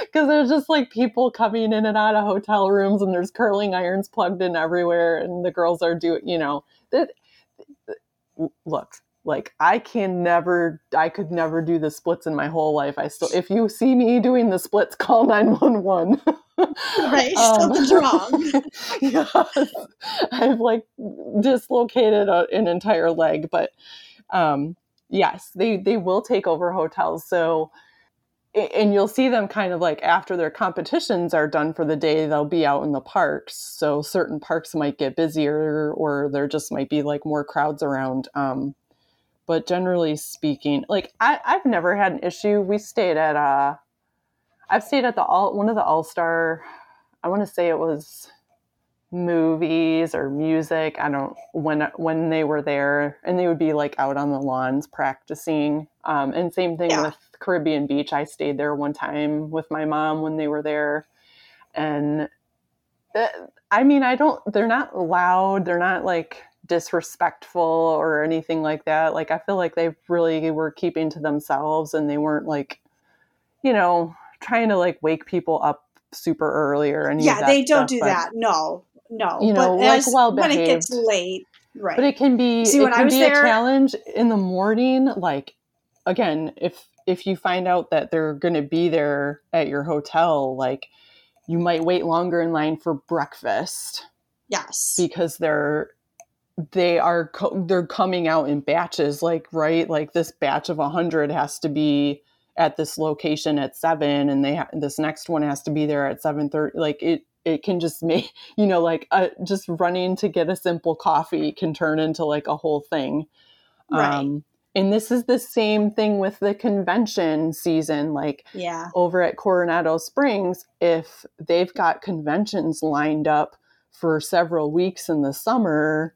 Because there's just like people coming in and out of hotel rooms and there's curling irons plugged in everywhere and the girls are doing you know that look like I can never I could never do the splits in my whole life. I still if you see me doing the splits, call 911. right, something's um, wrong. yes, I've like dislocated a, an entire leg, but um, yes, they they will take over hotels. So, and you'll see them kind of like after their competitions are done for the day, they'll be out in the parks. So certain parks might get busier, or there just might be like more crowds around. Um, but generally speaking, like I, I've never had an issue. We stayed at uh I've stayed at the all one of the All Star. I want to say it was movies or music. I don't when when they were there, and they would be like out on the lawns practicing. Um, and same thing yeah. with Caribbean Beach. I stayed there one time with my mom when they were there, and uh, I mean, I don't. They're not loud. They're not like disrespectful or anything like that. Like I feel like they really were keeping to themselves, and they weren't like, you know, trying to like wake people up super early or anything. yeah they don't stuff, do that no no you know but like well when it gets late right but it can be See, when I was there, a challenge in the morning like again if if you find out that they're going to be there at your hotel like you might wait longer in line for breakfast yes because they're they are co- they're coming out in batches like right like this batch of 100 has to be at this location at seven and they ha- this next one has to be there at 7.30 like it it can just make you know like uh, just running to get a simple coffee can turn into like a whole thing right. Um, and this is the same thing with the convention season like Yeah. over at Coronado Springs, if they've got conventions lined up for several weeks in the summer,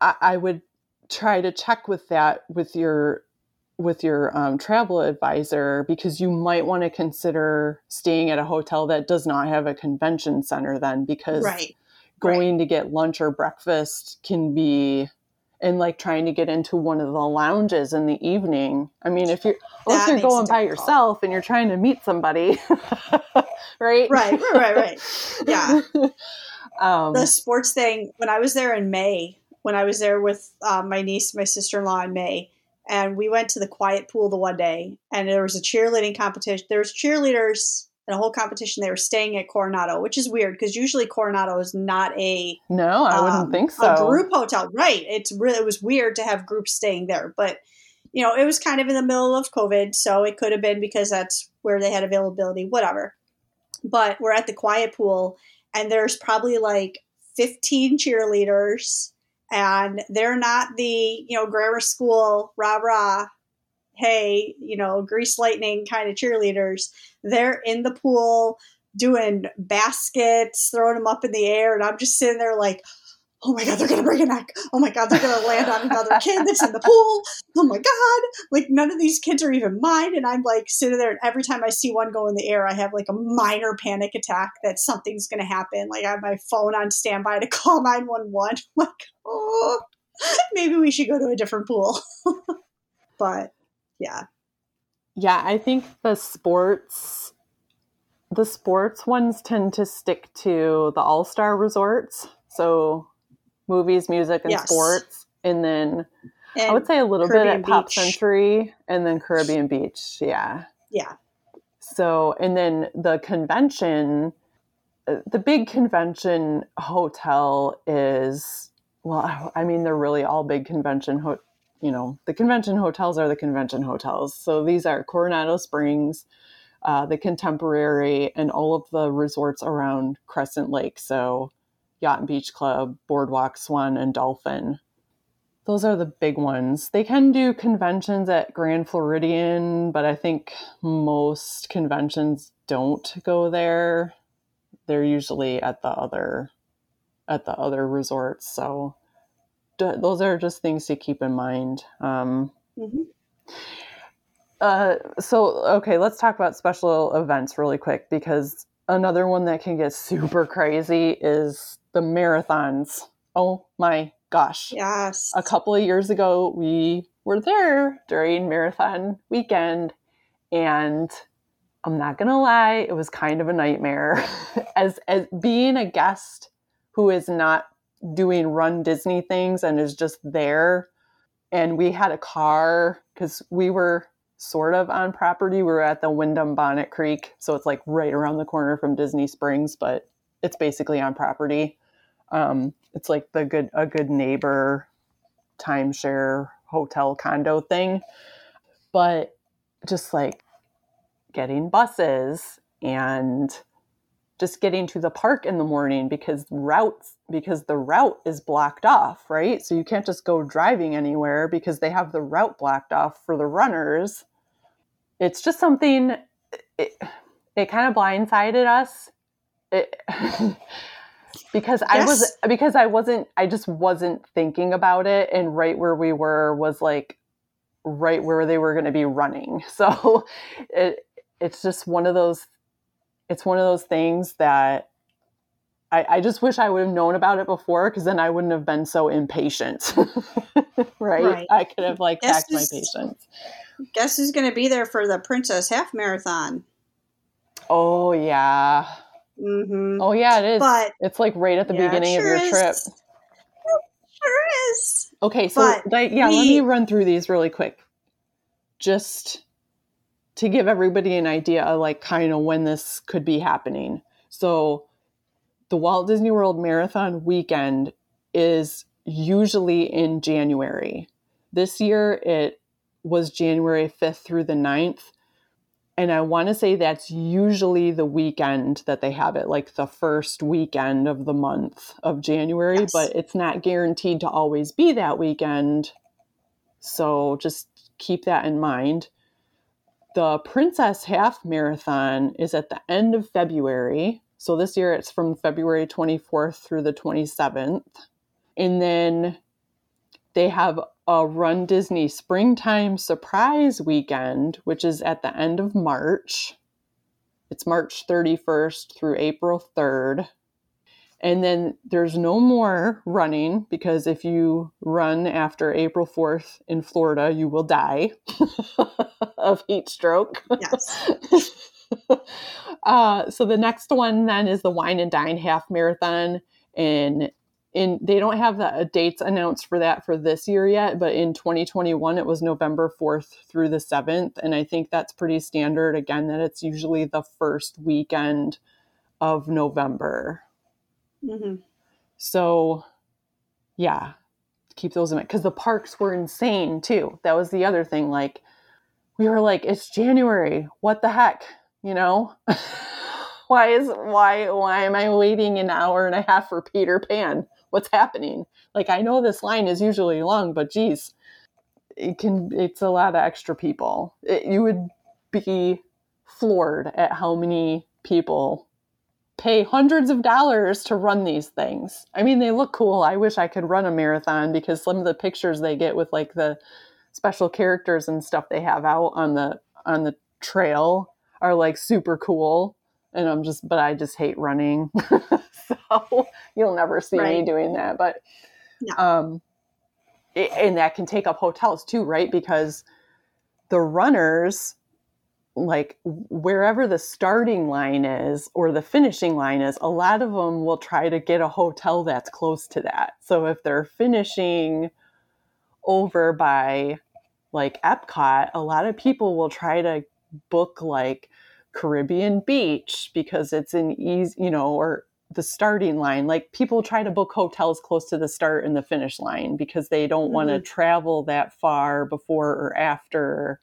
I, I would try to check with that with your with your um, travel advisor because you might want to consider staying at a hotel that does not have a convention center then because Right. going to get lunch or breakfast can be and like trying to get into one of the lounges in the evening. I mean, if you're unless you're going by yourself and you're trying to meet somebody, right? Right, right, right, right. Yeah. Um, the sports thing when i was there in may when i was there with um, my niece my sister-in-law in may and we went to the quiet pool the one day and there was a cheerleading competition there was cheerleaders and a whole competition they were staying at coronado which is weird because usually coronado is not a no, I wouldn't um, think so. a group hotel right it's really it was weird to have groups staying there but you know it was kind of in the middle of covid so it could have been because that's where they had availability whatever but we're at the quiet pool and there's probably like 15 cheerleaders and they're not the you know grammar school rah rah hey you know grease lightning kind of cheerleaders. They're in the pool doing baskets throwing them up in the air and i'm just sitting there like oh my god they're gonna break a neck. Oh my god they're gonna land on another kid that's in the pool. Oh my god. Like none of these kids are even mine and i'm like sitting there and every time i see one go in the air i have like a minor panic attack that something's gonna happen. Like i have my phone on standby to call 911 like oh maybe we should go to a different pool. But yeah. Yeah, I think the sports the sports ones tend to stick to the all-star resorts. So movies, music and Yes. sports and then and I would say a little Caribbean bit at Pop Century and then Caribbean Beach. Yeah. yeah So, and then the convention, uh, the big convention hotel is, well, I mean, they're really all big convention, ho- you know, the convention hotels are the convention hotels. So these are Coronado Springs, uh, the Contemporary, and all of the resorts around Crescent Lake. So Yacht and Beach Club, Boardwalk, Swan, and Dolphin. Those are the big ones. They can do conventions at Grand Floridian, but I think most conventions don't go there. They're usually at the other at the other resorts. So d- those are just things to keep in mind. Um, Mhm. uh, so okay, let's talk about special events really quick because another one that can get super crazy is the marathons. Oh my gosh. Yes. A couple of years ago we were there during marathon weekend and i'm not gonna lie it was kind of a nightmare. As as being a guest who is not doing run disney things and is just there and we had a car because we were sort of on property. We're at the wyndham bonnet creek so it's like right around the corner from disney springs but it's basically on property. Um, it's like the good a good neighbor timeshare hotel condo thing. But just like getting buses and just getting to the park in the morning because routes because the route is blocked off right? So you can't just go driving anywhere because they have the route blocked off for the runners it's just something it, it kind of blindsided us it, because I was Yes. because I wasn't I just wasn't thinking about it and right where we were was like right where they were going to be running. So it it's just one of those it's one of those things that I, I just wish I would have known about it before because then I wouldn't have been so impatient. right? Right. I could have like Yes, packed my patience. Guess who's going to be there for the princess half marathon Oh yeah. mm-hmm. Oh yeah, it is. but it's like right at the Yeah, beginning sure of your is. trip. sure is Okay, so But like, yeah, let me run through these really quick, just to give everybody an idea of like kind of when this could be happening. So, the Walt Disney World Marathon weekend is usually in January. This year, it was January fifth through the 9th. And I want to say that's usually the weekend that they have it, like the first weekend of the month of January, Yes. but it's not guaranteed to always be that weekend. So just keep that in mind. The Princess Half Marathon is at the end of February. So this year it's from February 24th through the 27th. And then they have a Run Disney Springtime Surprise Weekend, which is at the end of March. It's March 31st through April 3rd. And then there's no more running because if you run after April 4th in Florida, you will die of heat stroke. Yes. uh, so the next one then is the Wine and Dine Half Marathon. And in they don't have the dates announced for that for this year yet, but in 2021 it was November 4th through the 7th. And I think that's pretty standard again, that it's usually the first weekend of November. hmm So, yeah, keep those in mind because the parks were insane too. That was the other thing. Like, we were like, it's January. What the heck? You know? why is why why am I waiting an hour and a half for Peter Pan? What's happening? Like, I know this line is usually long, but geez, it can. It's a lot of extra people. It, you would be floored at how many people pay hundreds of dollars to run these things. I mean, they look cool. I wish I could run a marathon because some of the pictures they get with like the special characters and stuff they have out on the on the trail are like super cool. And I'm just but I just hate running. so you'll never see me doing that, but No. um it, and that can take up hotels too, right? Because the runners like wherever the starting line is or the finishing line is, a lot of them will try to get a hotel that's close to that. So if they're finishing over by like Epcot, a lot of people will try to book like Caribbean Beach because it's an easy, you know, or the starting line. Like people try to book hotels close to the start and the finish line because they don't want to mm-hmm. travel that far before or after.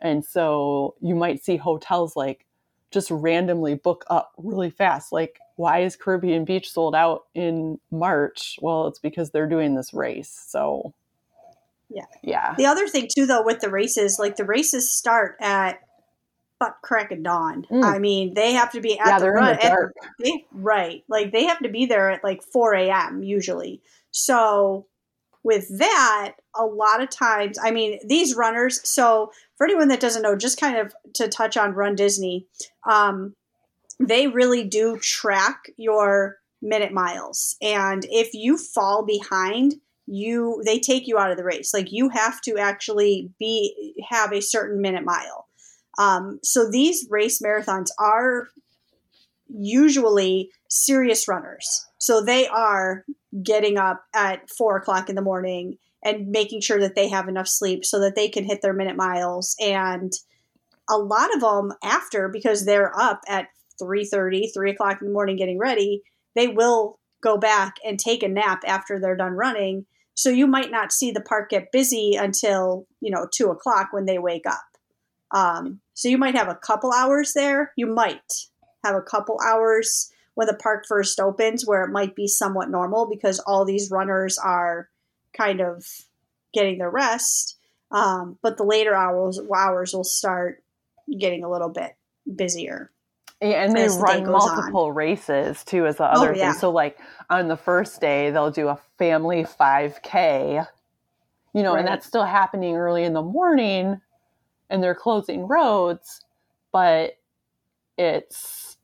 And so you might see hotels like just randomly book up really fast. Like, why is Caribbean Beach sold out in March? Well, it's because they're doing this race. So, Yeah. Yeah. The other thing too, though, with the races, like the races start at crack of dawn. Mm. I mean, they have to be at Yeah, the run. the at they, right, like they have to be there at like four a.m. usually. So with that, a lot of times, I mean, these runners. So for anyone that doesn't know, just kind of to touch on Run Disney, um, they really do track your minute miles, and if you fall behind you they take you out of the race like you have to actually be have a certain minute mile um, so these race marathons are usually serious runners. So they are getting up at four o'clock in the morning and making sure that they have enough sleep so that they can hit their minute miles. And a lot of them after because they're up at 3.30 3 o'clock in the morning getting ready they will go back and take a nap after they're done running. So you might not see the park get busy until you know two o'clock when they wake up. Um, so you might have a couple hours there you might have a couple hours when the park first opens where it might be somewhat normal because all these runners are kind of getting their rest um, but the later hours hours will start getting a little bit busier Yeah, and they the run goes on. multiple races too as the other Oh, yeah. thing. So like on the first day they'll do a family 5k. You know, Right. and that's still happening early in the morning and they're closing roads, but it's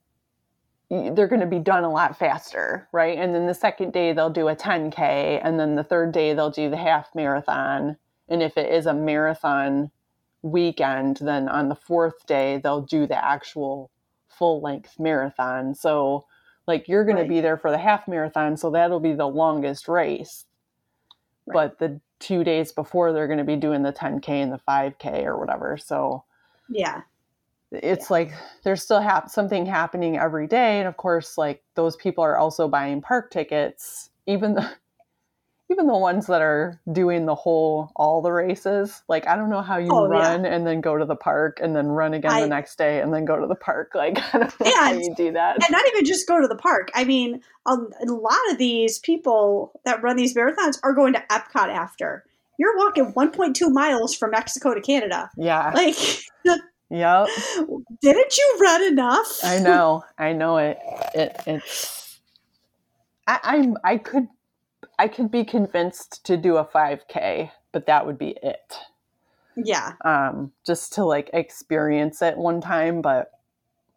they're going to be done a lot faster, right? And then the second day they'll do a 10k and then the third day they'll do the half marathon. And if it is a marathon weekend, then on the fourth day they'll do the actual full length marathon. So, like, you're going Right. to be there for the half marathon, so that'll be the longest race. Right. But the two days before, they're going to be doing the 10K and the 5K or whatever. So, yeah it's like there's still hap- something happening every day. And of course, like, those people are also buying park tickets, even the even the ones that are doing the whole all the races like i don't know how you Oh, yeah. run and then go to the park and then run again I- the next day and then go to the park like i don't know how you do that and not even just go to the park. I mean, a, a lot of these people that run these marathons are going to Epcot after you're walking 1.2 miles from Mexico to Canada. Yeah. Like, yep. Didn't you run enough? I know. I know it. It it's. I, I'm. I could. I could be convinced to do a 5K, but that would be it. Yeah. Um, just to like experience it one time, but.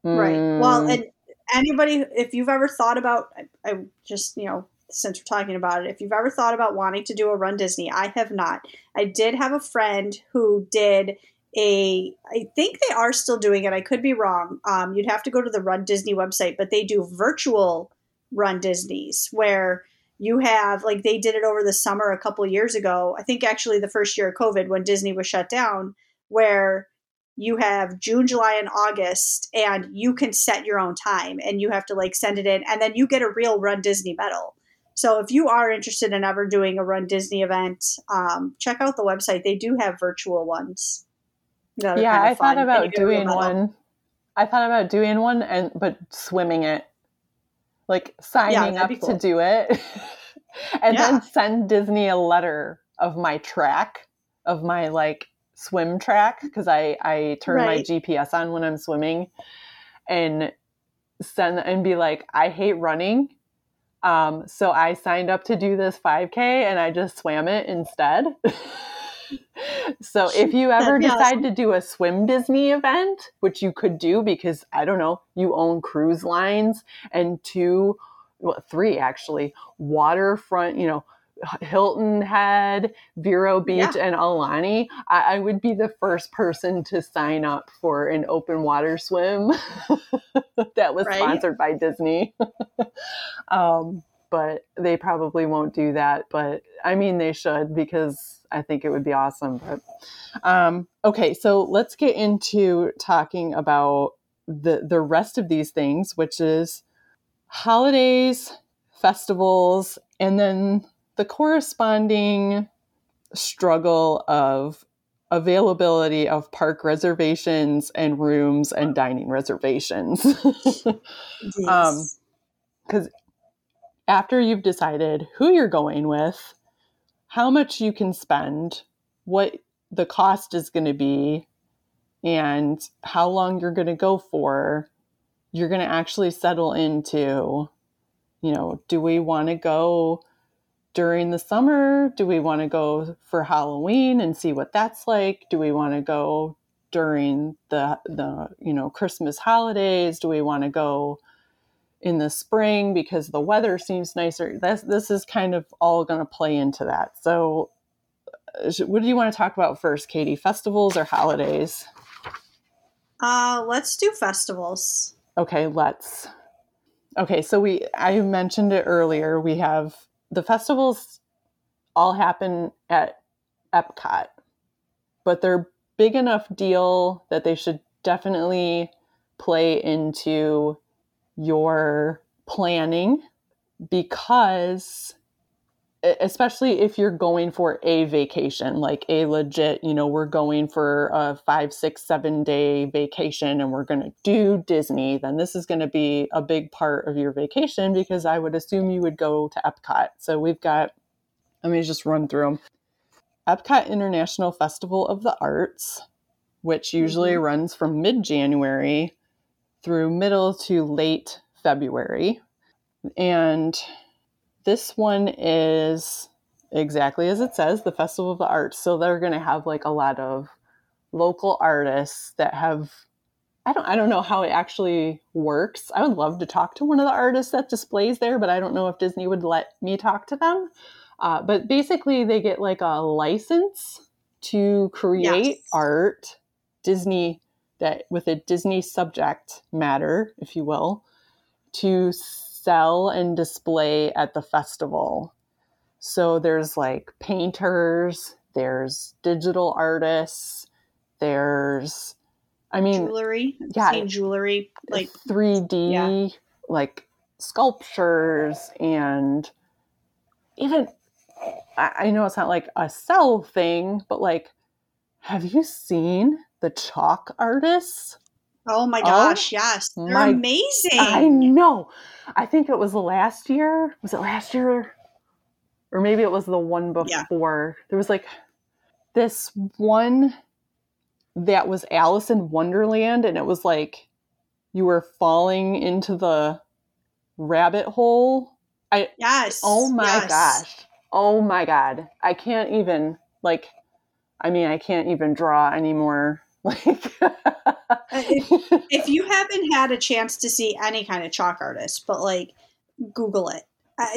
Right. Well, mm, and anybody, if you've ever thought about, I, I just, you know, since we're talking about it, if you've ever thought about wanting to do a Run Disney, I have not. I did have a friend who did a, I think they are still doing it. I could be wrong. Um, you'd have to go to the Run Disney website, but they do virtual Run Disneys where you have, like, they did it over the summer a couple years ago. I think actually the first year of COVID when Disney was shut down, where you have June, July, and August, and you can set your own time and you have to like send it in, and then you get a real Run Disney medal. So if you are interested in ever doing a Run Disney event, um, check out the website. They do have virtual ones. yeah, I thought about you get a real doing one. I thought about doing one and but swimming it, like signing that'd up be to do it, and Yeah. then send Disney a letter of my track, of my like swim track, because I I turn my GPS on when I'm swimming, and send and be like, I hate running. Um, so I signed up to do this 5K and I just swam it instead. so if you ever decide awesome. to do a swim Disney event, which you could do because I don't know, you own cruise lines and two, well, three actually, waterfront, you know, Hilton Head, Vero Beach, and Aulani, I, I would be the first person to sign up for an open water swim that was Right. sponsored by Disney. um, but they probably won't do that. But I mean, they should because I think it would be awesome. But um, okay, so let's get into talking about the the rest of these things, which is holidays, festivals, and then the corresponding struggle of availability of park reservations and rooms and dining reservations. Um, because after you've decided who you're going with, how much you can spend, what the cost is going to be, and how long you're going to go for, you're going to actually settle into, you know, do we want to go during the summer? Do we want to go for Halloween and see what that's like? Do we want to go during the the you know Christmas holidays? Do we want to go in the spring because the weather seems nicer? This this is kind of all going to play into that. So, uh, what do you want to talk about first, Katie? Festivals or holidays? uh, let's do festivals. Okay, let's. Okay, so we I mentioned it earlier. We have the festivals all happen at Epcot, but they're big enough deal that they should definitely play into your planning because especially if you're going for a vacation like a legit you know we're going for a five six seven day vacation and we're going to do disney then this is going to be a big part of your vacation because i would assume you would go to epcot. So we've got let me just run through them epcot international festival of the arts which usually mm-hmm. runs from mid-january through middle to late february. And this one is exactly as it says the festival of the arts. So they're going to have like a lot of local artists that have i don't i don't know how it actually works. I would love to talk to one of the artists that displays there but i don't know if disney would let me talk to them. Uh, but basically they get like a license to create Yes. art disney that with a disney subject matter if you will to sell and display at the festival. So there's like painters, there's digital artists, there's, I mean, jewelry. yeah. Seen jewelry. Like 3D, yeah. like sculptures, and even, I know it's not like a sell thing, but like, have you seen the chalk artists? Oh my Oh gosh, yes. They're my- amazing. I know. I think it was last year. Was it last year? Or maybe it was the one Yeah. before. There was like this one that was Alice in Wonderland, and it was like you were falling into the rabbit hole. I oh yes. Oh my yes. gosh. Oh my god. I can't even like. I mean, I can't even draw anymore. Like, if, if you haven't had a chance to see any kind of chalk artist, but like Google it.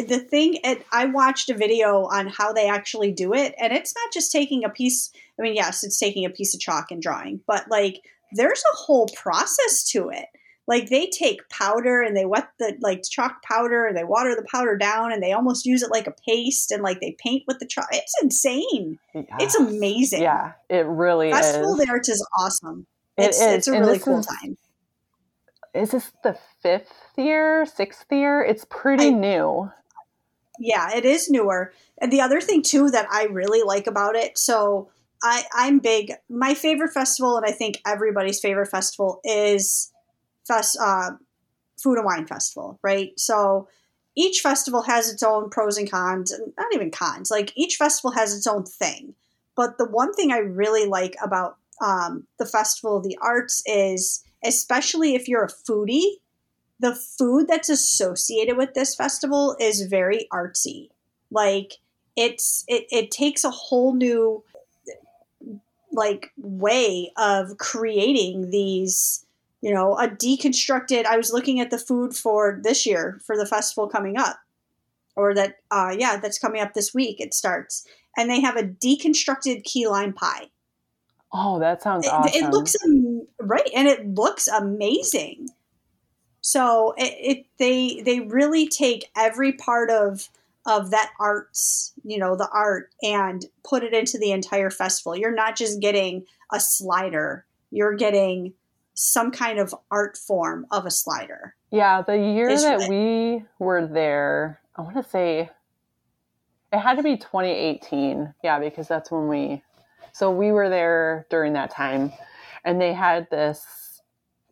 The thing, I watched a video on how they actually do it, and it's not just taking a piece. I mean, yes, it's taking a piece of chalk and drawing, but like there's a whole process to it. Like they take powder and they wet the like chalk powder and they water the powder down and they almost use it like a paste and like they paint with the chalk. It's insane. It's amazing. Yeah, it really Festival is. of the Arts is awesome. It It's, is, it's a and really cool is- time. Is this the fifth year, sixth year? It's pretty I- new. Yeah, it is newer. And the other thing too that I really like about it, so I I'm big. My favorite festival, and I think everybody's favorite festival is fest uh, food and wine festival, right? So each festival has its own pros and cons, and not even cons. Like each festival has its own thing. But the one thing I really like about um, the Festival of the Arts is, especially if you're a foodie, the food that's associated with this festival is very artsy. Like it's it, it takes a whole new like way of creating these you know a deconstructed i was looking at the food for this year for the festival coming up. Or that uh yeah that's coming up this week it starts. And they have a deconstructed key lime pie. Oh, that sounds it, awesome. it looks right and it looks amazing. So it, it they they really take every part of of that arts you know the art and put it into the entire festival. You're not just getting a slider. You're getting some kind of art form of a slider Yeah, the year It's that really- we were there, I want to say it had to be 2018. Yeah, because that's when we. So we were there during that time, and they had this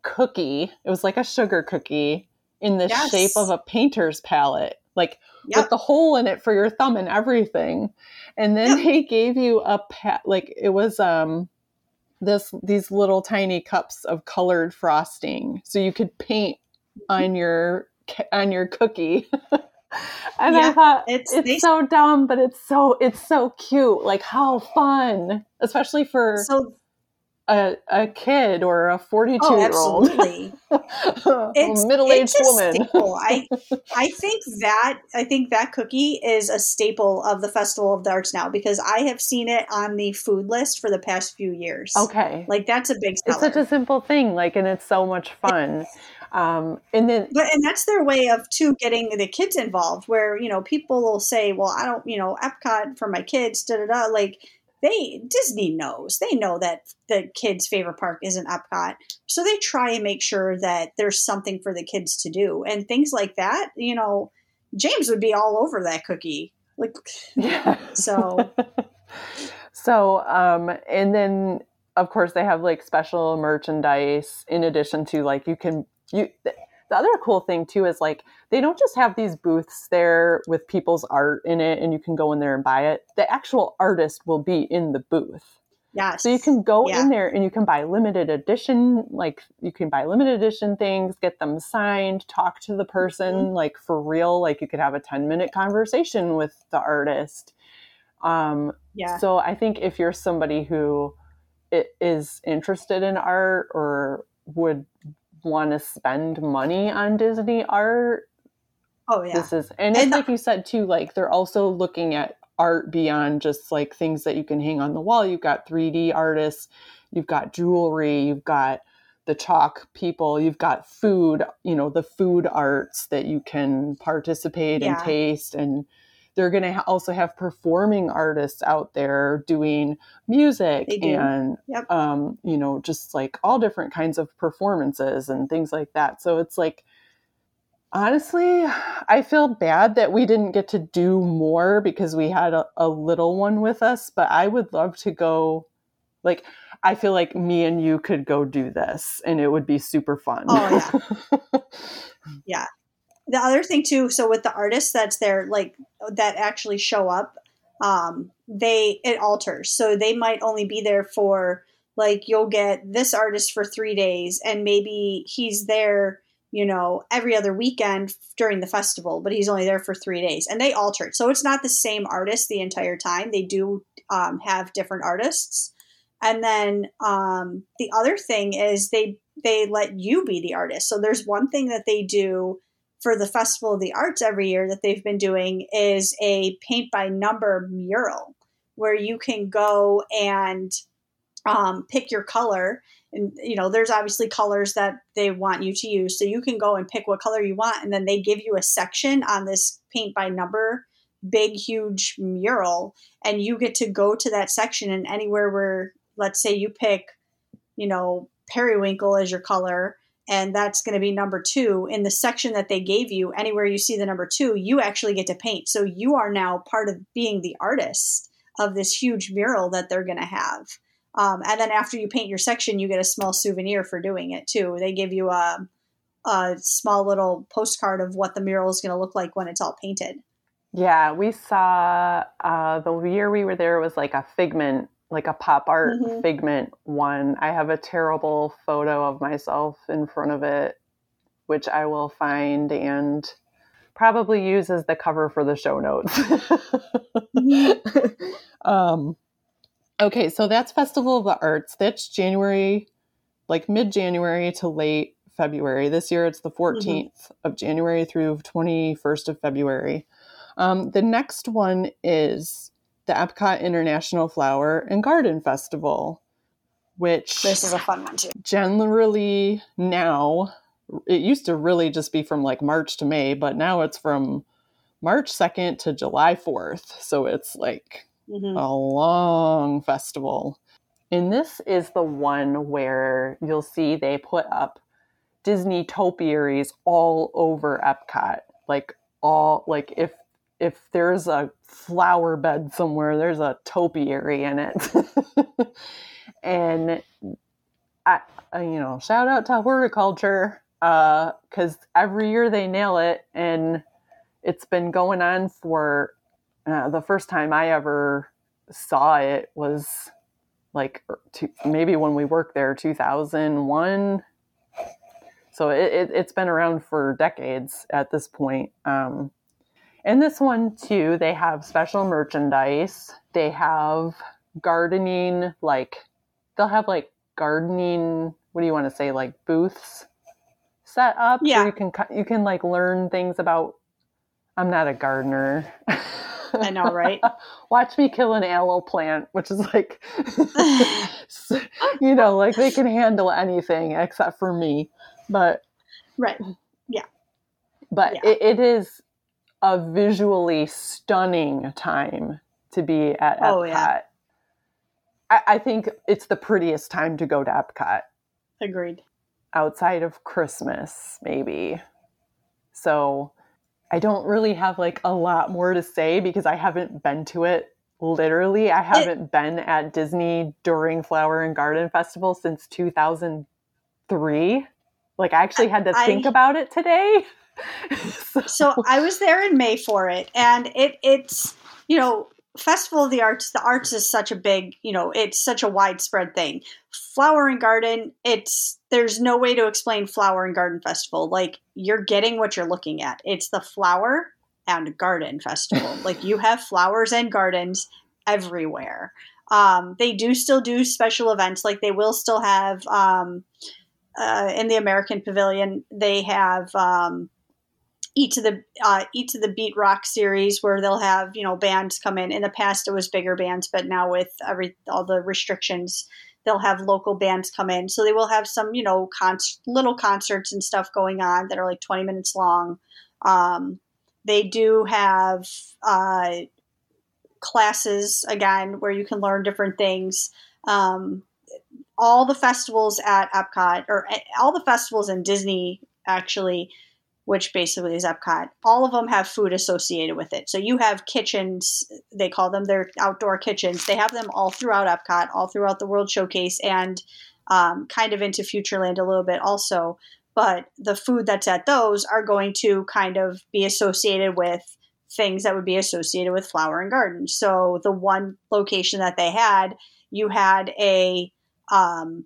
cookie. It was like a sugar cookie in the Yes. shape of a painter's palette, like Yep. with the hole in it for your thumb and everything. And then Yep. they gave you a pat, like it was um this these little tiny cups of colored frosting, so you could paint mm-hmm. on your on your cookie. and I thought it's- it's, they- so dumb, but it's so it's so cute. Like how fun, especially for so a, a kid or a forty two oh year old, it's middle aged it's woman. I I think that I think that cookie is a staple of the Festival of the Arts now because I have seen it on the food list for the past few years. Okay, like that's a big it's such a simple thing, like, and it's so much fun. Um, and then but and that's their way of too getting the kids involved. Where you know people will say, "Well, I don't, you know, Epcot for my kids." Da da da. Like they Disney knows they know that the kids' favorite park isn't Epcot, so they try and make sure that there's something for the kids to do and things like that. You know, James would be all over that cookie. Like yeah. so, so um and then of course they have like special merchandise in addition to like you can you the other cool thing too is like they don't just have these booths there with people's art in it and you can go in there and buy it the actual artist will be in the booth yes. so you can go Yeah. in there and you can buy limited edition like you can buy limited edition things get them signed talk to the person Mm-hmm. like for real like you could have a 10 minute conversation with the artist um yeah. so I think if you're somebody who is interested in art or would want to spend money on Disney art, Oh yeah. this is and, And it's the- like you said too, like they're also looking at art beyond just like things that you can hang on the wall. You've got 3D artists, you've got jewelry, you've got the chalk people, you've got food, you know, the food arts that you can participate and taste and they're going to ha- also have performing artists out there doing music do. and Yep. um, you know just like all different kinds of performances and things like that so it's like honestly i feel bad that we didn't get to do more because we had a, a little one with us but i would love to go like i feel like me and you could go do this and it would be super fun Oh, yeah. yeah. the other thing too so with the artists that's there like that actually show up um, they it alters. So they might only be there for like you'll get this artist for three days, and maybe he's there, you know, every other weekend during the festival, but he's only there for three days, and they alter it. So it's not the same artist the entire time. They do um, have different artists, and then um, the other thing is they they let you be the artist. So there's one thing that they do for the Festival of the Arts every year that they've been doing is a paint by number mural where you can go and um, pick your color. And, you know, there's obviously colors that they want you to use. So you can go and pick what color you want. And then they give you a section on this paint by number, big, huge mural. And you get to go to that section and anywhere where, let's say you pick, you know, periwinkle as your color and that's going to be number two in the section that they gave you anywhere you see the number two you actually get to paint so you are now part of being the artist of this huge mural that they're going to have um, and then after you paint your section you get a small souvenir for doing it too they give you a, a small little postcard of what the mural is going to look like when it's all painted yeah we saw uh, the year we were there was like a figment like a pop art mm-hmm. figment one. I have a terrible photo of myself in front of it, which I will find and probably use as the cover for the show notes. Um, okay, so that's Festival of the Arts. That's January, like mid January to late February. This year it's the 14th mm-hmm. of January through 21st of February. Um, the next one is the Epcot International Flower and Garden Festival, which this is a fun one too. Generally, now it used to really just be from like March to May, but now it's from March 2nd to July 4th. So it's like mm-hmm. a long festival. And this is the one where you'll see they put up Disney topiaries all over Epcot. Like all like if if there's a flower bed somewhere, there's a topiary in it. and I, you know, shout out to horticulture because uh, every year they nail it, and it's been going on for uh, the first time I ever saw it was like er, two, maybe when we worked there, 2001. So it, it, has been around for decades at this point. Um, in this one, too, they have special merchandise. They have gardening, like, they'll have like gardening, what do you want to say, like booths set up. Yeah. you can, you can like learn things about, I'm not a gardener. I know, right? Watch me kill an aloe plant, which is like, you know, like they can handle anything except for me. But, right. Yeah. But yeah. It, it is a visually stunning time to be at Epcot. Oh, yeah. I, I think it's the prettiest time to go to Epcot. Agreed. Outside of Christmas, maybe. So I don't really have like a lot more to say because I haven't been to it literally. I haven't it, been at Disney during Flower and Garden Festival since 2003. Like I actually had to I, think about it today. so. so I was there in May for it, and it it's you know Festival of the Arts. The arts is such a big you know it's such a widespread thing. Flower and Garden. It's there's no way to explain Flower and Garden Festival. Like you're getting what you're looking at. It's the flower and garden festival. like you have flowers and gardens everywhere. Um, they do still do special events. Like they will still have um, uh, in the American Pavilion. They have um, each of the uh, each of the beat rock series where they'll have you know bands come in. In the past, it was bigger bands, but now with every all the restrictions, they'll have local bands come in. So they will have some you know con- little concerts and stuff going on that are like twenty minutes long. Um, they do have uh, classes again where you can learn different things. Um, all the festivals at Epcot, or eh, all the festivals in Disney, actually which basically is Epcot. All of them have food associated with it. So you have kitchens, they call them their outdoor kitchens. They have them all throughout Epcot, all throughout the World Showcase, and um, kind of into Futureland a little bit also. But the food that's at those are going to kind of be associated with things that would be associated with flower and garden. So the one location that they had, you had a um,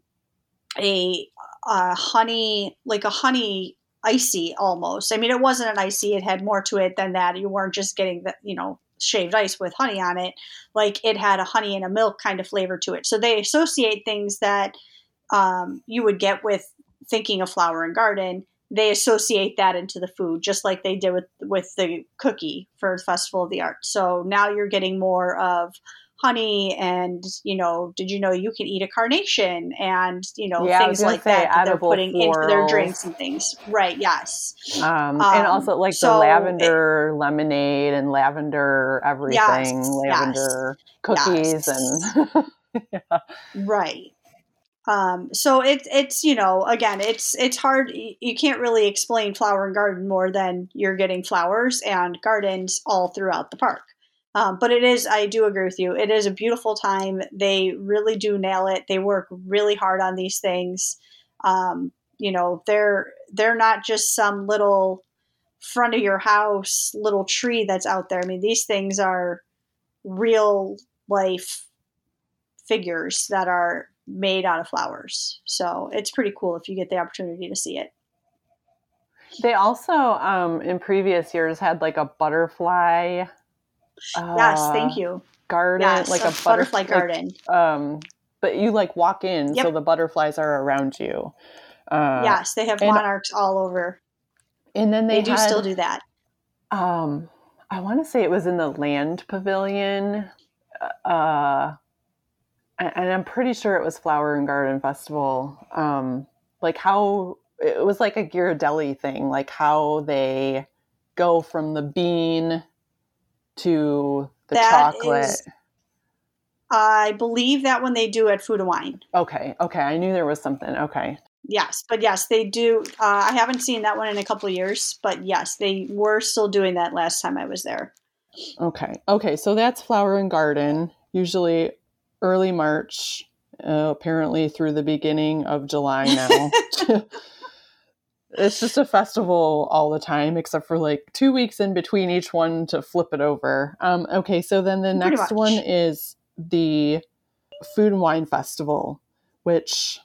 a, a honey like a honey icy almost. I mean, it wasn't an icy; it had more to it than that. You weren't just getting the you know shaved ice with honey on it. Like it had a honey and a milk kind of flavor to it. So they associate things that um, you would get with thinking of flower and garden they associate that into the food, just like they did with with the cookie for Festival of the Arts. So now you're getting more of honey and you know did you know you can eat a carnation and you know Yeah, things like that that they're putting into their drinks and things right yes Um, and Um, also like so the it- lavender lemonade and lavender everything, Yes, lavender cookies yes. and yeah. Right. Um, so it's it's you know again it's it's hard you can't really explain flower and garden more than you're getting flowers and gardens all throughout the park. Um, but it is I do agree with you. It is a beautiful time. They really do nail it. They work really hard on these things. Um, you know they're they're not just some little front of your house little tree that's out there. I mean these things are real life figures that are made out of flowers. So it's pretty cool if you get the opportunity to see it. They also um, in previous years had like a butterfly. Yes, uh, thank you. Garden, Yes, like a a butterfly butterf- like, garden. um, but you like walk in, so the butterflies are around you. Uh, yes, they have and- monarchs all over. and then They, they, do had, still do that. um i want to say it was in the land pavilion uh and and i'm pretty sure it was flower and garden festival um like how it was like a ghirardelli thing like how they go from the bean to the That chocolate is- I believe that when they do at Food and Wine. okay okay i knew there was something okay Yes, but yes, they do. Uh, I haven't seen that one in a couple of years, but yes, they were still doing that last time I was there. Okay. Okay. So that's flower and garden, usually early March, uh, apparently through the beginning of July now. it's just a festival all the time, except for like two weeks in between each one to flip it over. Um, okay. So then the Pretty next much. one is the Food and Wine Festival, which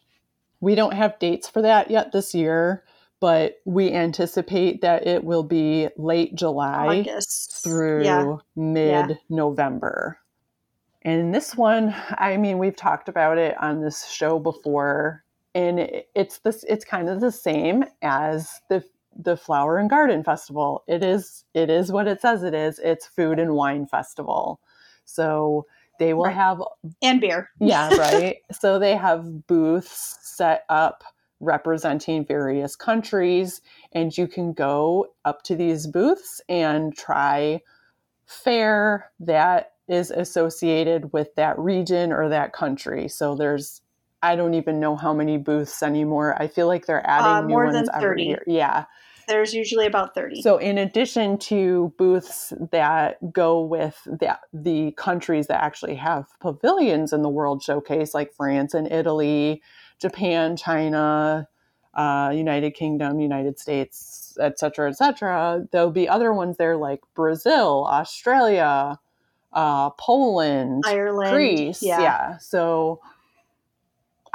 we don't have dates for that yet this year, but we anticipate that it will be late July August through Yeah. mid November. And this one, I mean, we've talked about it on this show before, and it's this it's kind of the same as the the Flower and Garden Festival. It is it is what it says it is. It's food and wine festival. So they will Right. have and beer. yeah, right. so they have booths set up representing various countries, and you can go up to these booths and try fare that is associated with that region or that country. So there's I don't even know how many booths anymore. I feel like they're adding Uh, new more ones than every 30. year. Yeah. There's usually about 30. So, in addition to booths that go with the, the countries that actually have pavilions in the World Showcase, like France and Italy, Japan, China, uh, United Kingdom, United States, et cetera, et cetera, there'll be other ones there like Brazil, Australia, uh, Poland, Ireland. Greece. Yeah. yeah. So,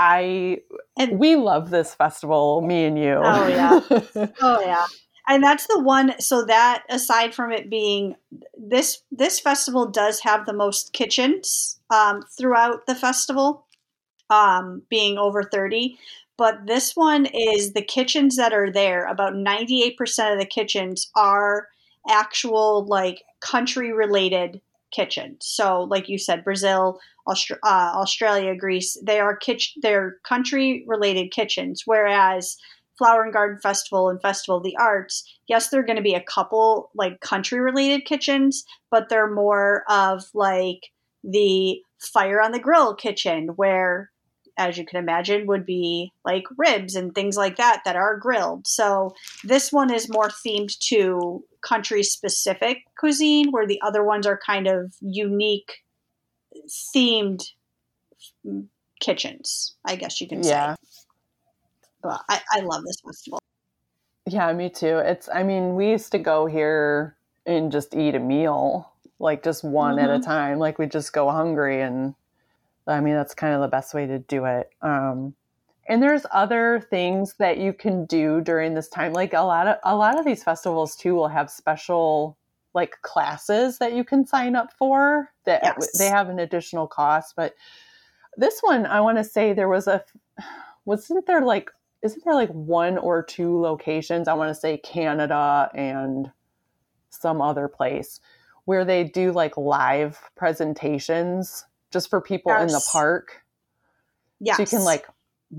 I And- we love this festival, me and you. Oh, yeah. Oh yeah. And that's the one so that aside from it being this this festival does have the most kitchens um, throughout the festival um, being over 30 but this one is the kitchens that are there about 98% of the kitchens are actual like country related kitchens so like you said brazil Austra- uh, australia greece they are kitchen they're country related kitchens whereas flower and garden festival and festival of the arts yes they're going to be a couple like country related kitchens but they're more of like the fire on the grill kitchen where as you can imagine would be like ribs and things like that that are grilled so this one is more themed to country specific cuisine where the other ones are kind of unique themed kitchens i guess you can yeah. say but I, I love this festival Yeah, me too. It's I mean, we used to go here and just eat a meal, like just one mm-hmm. at a mm-hmm. time. Like we just go hungry and I mean that's kind of the best way to do it. Um, and there's other things that you can do during this time. Like a lot of a lot of these festivals too will have special like classes that you can sign up for that yes. they have an additional cost, but this one I want to say there was a wasn't there like isn't there like one or two locations i want to say canada and some other place where they do like live presentations just for people yes. in the park yeah so you can like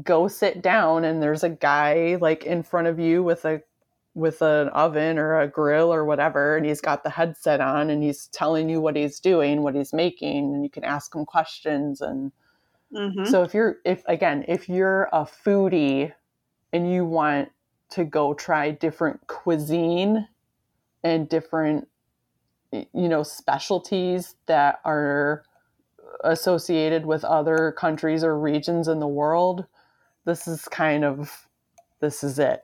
go sit down and there's a guy like in front of you with a with an oven or a grill or whatever and he's got the headset on and he's telling you what he's doing what he's making and you can ask him questions and mm-hmm. so if you're if again if you're a foodie and you want to go try different cuisine and different you know specialties that are associated with other countries or regions in the world this is kind of this is it.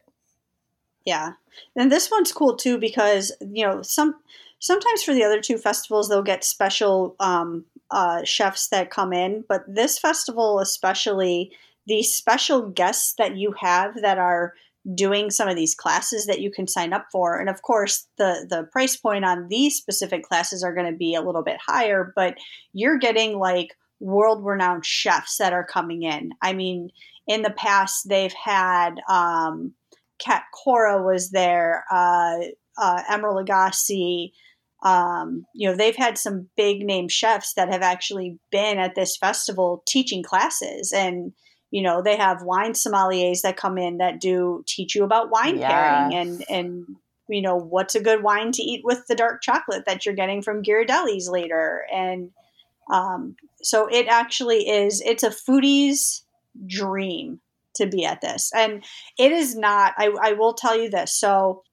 Yeah. And this one's cool too because you know some sometimes for the other two festivals they'll get special um, uh, chefs that come in but this festival especially the special guests that you have that are doing some of these classes that you can sign up for. And of course the the price point on these specific classes are going to be a little bit higher but you're getting like world renowned chefs that are coming in. I mean in the past they've had um Cat Cora was there uh, uh emeril lagasse um, you know they've had some big name chefs that have actually been at this festival teaching classes. And you know they have wine sommeliers that come in that do teach you about wine yes. pairing and and you know what's a good wine to eat with the dark chocolate that you're getting from Ghirardelli's later. And um, so it actually is it's a foodie's dream to be at this. And it is not i, I will tell you this. So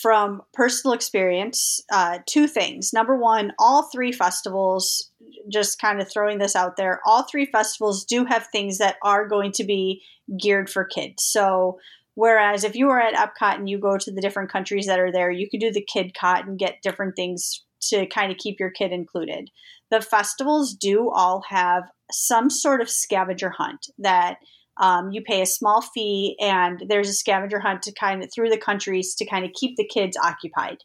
from personal experience uh, two things. Number one all three festivals just kind of throwing this out there, all three festivals do have things that are going to be geared for kids. So, whereas if you are at Epcot and you go to the different countries that are there, you could do the KidCot and get different things to kind of keep your kid included. The festivals do all have some sort of scavenger hunt that um, you pay a small fee and there's a scavenger hunt to kind of through the countries to kind of keep the kids occupied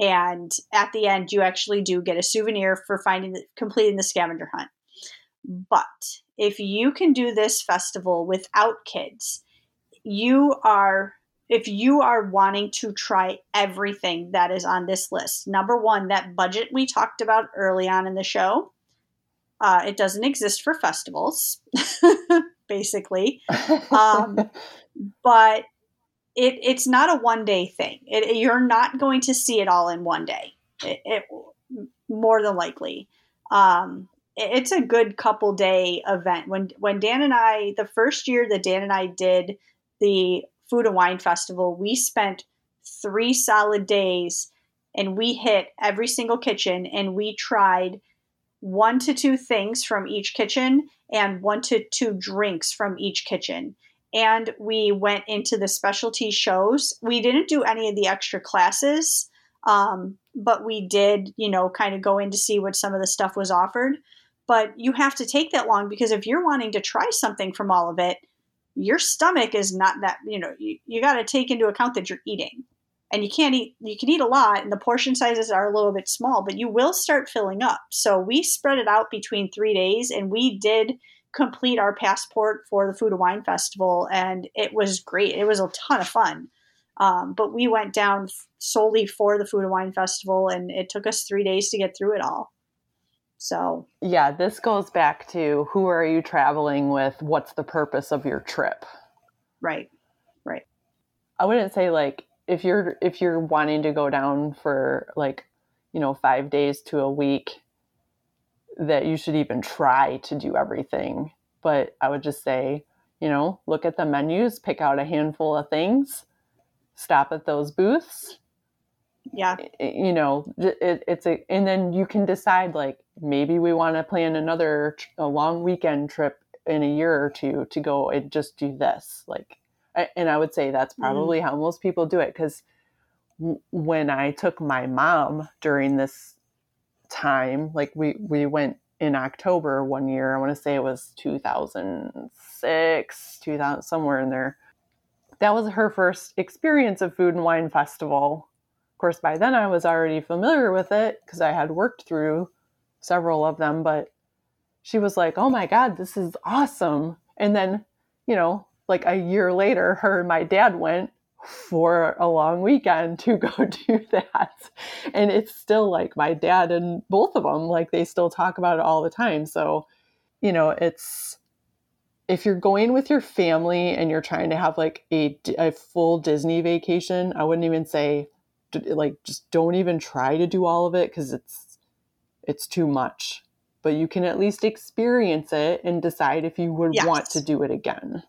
and at the end you actually do get a souvenir for finding the, completing the scavenger hunt. But if you can do this festival without kids you are if you are wanting to try everything that is on this list number one that budget we talked about early on in the show uh, it doesn't exist for festivals basically. Um, but it, it's not a one day thing. It, you're not going to see it all in one day. It, it more than likely. Um, it's a good couple day event. When when Dan and I, the first year that Dan and I did the Food and Wine Festival, we spent three solid days and we hit every single kitchen and we tried one to two things from each kitchen and one to two drinks from each kitchen and we went into the specialty shows. We didn't do any of the extra classes, um, but we did, you know, kind of go in to see what some of the stuff was offered. But you have to take that long because if you're wanting to try something from all of it, your stomach is not that, you know, you, you got to take into account that you're eating. And you can't eat, you can eat a lot, and the portion sizes are a little bit small, but you will start filling up. So we spread it out between three days, and we did complete our passport for the Food and Wine Festival, and it was great. It was a ton of fun. Um, but we went down solely for the Food and Wine Festival, and it took us three days to get through it all. So, yeah, this goes back to who are you traveling with? What's the purpose of your trip? Right, right. I wouldn't say like if you're if you're wanting to go down for like you know five days to a week that you should even try to do everything. But I would just say, you know, look at the menus, pick out a handful of things, stop at those booths. Yeah. You know, it, it's a, and then you can decide like maybe we want to plan another a long weekend trip in a year or two to go and just do this. Like, and I would say that's mm-hmm. probably mm. how most people do it because when I took my mom during this time, like we we went in October one year. I want to say it was 2006, 2000 somewhere in there. That was her first experience of food and wine festival. Of course, by then I was already familiar with it because I had worked through several of them, but she was like, "Oh my god, this is awesome." And then, you know, like a year later, her and my dad went for a long weekend to go do that. And it's still like my dad and both of them, like they still talk about it all the time. So, you know, it's if you're going with your family and you're trying to have like a, a full Disney vacation, I wouldn't even say like just don't even try to do all of it because it's it's too much. But you can at least experience it and decide if you would yes. want to do it again.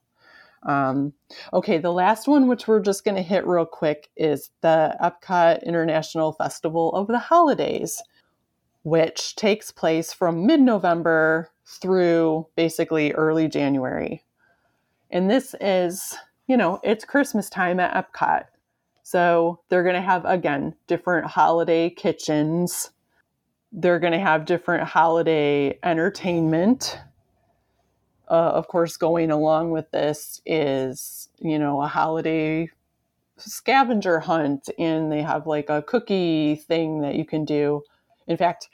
Um, okay, the last one, which we're just going to hit real quick, is the Epcot International Festival of the Holidays, which takes place from mid November through basically early January. And this is, you know, it's Christmas time at Epcot. So they're going to have, again, different holiday kitchens. They're going to have different holiday entertainment uh, of course, going along with this is, you know, a holiday scavenger hunt, and they have like a cookie thing that you can do. In fact,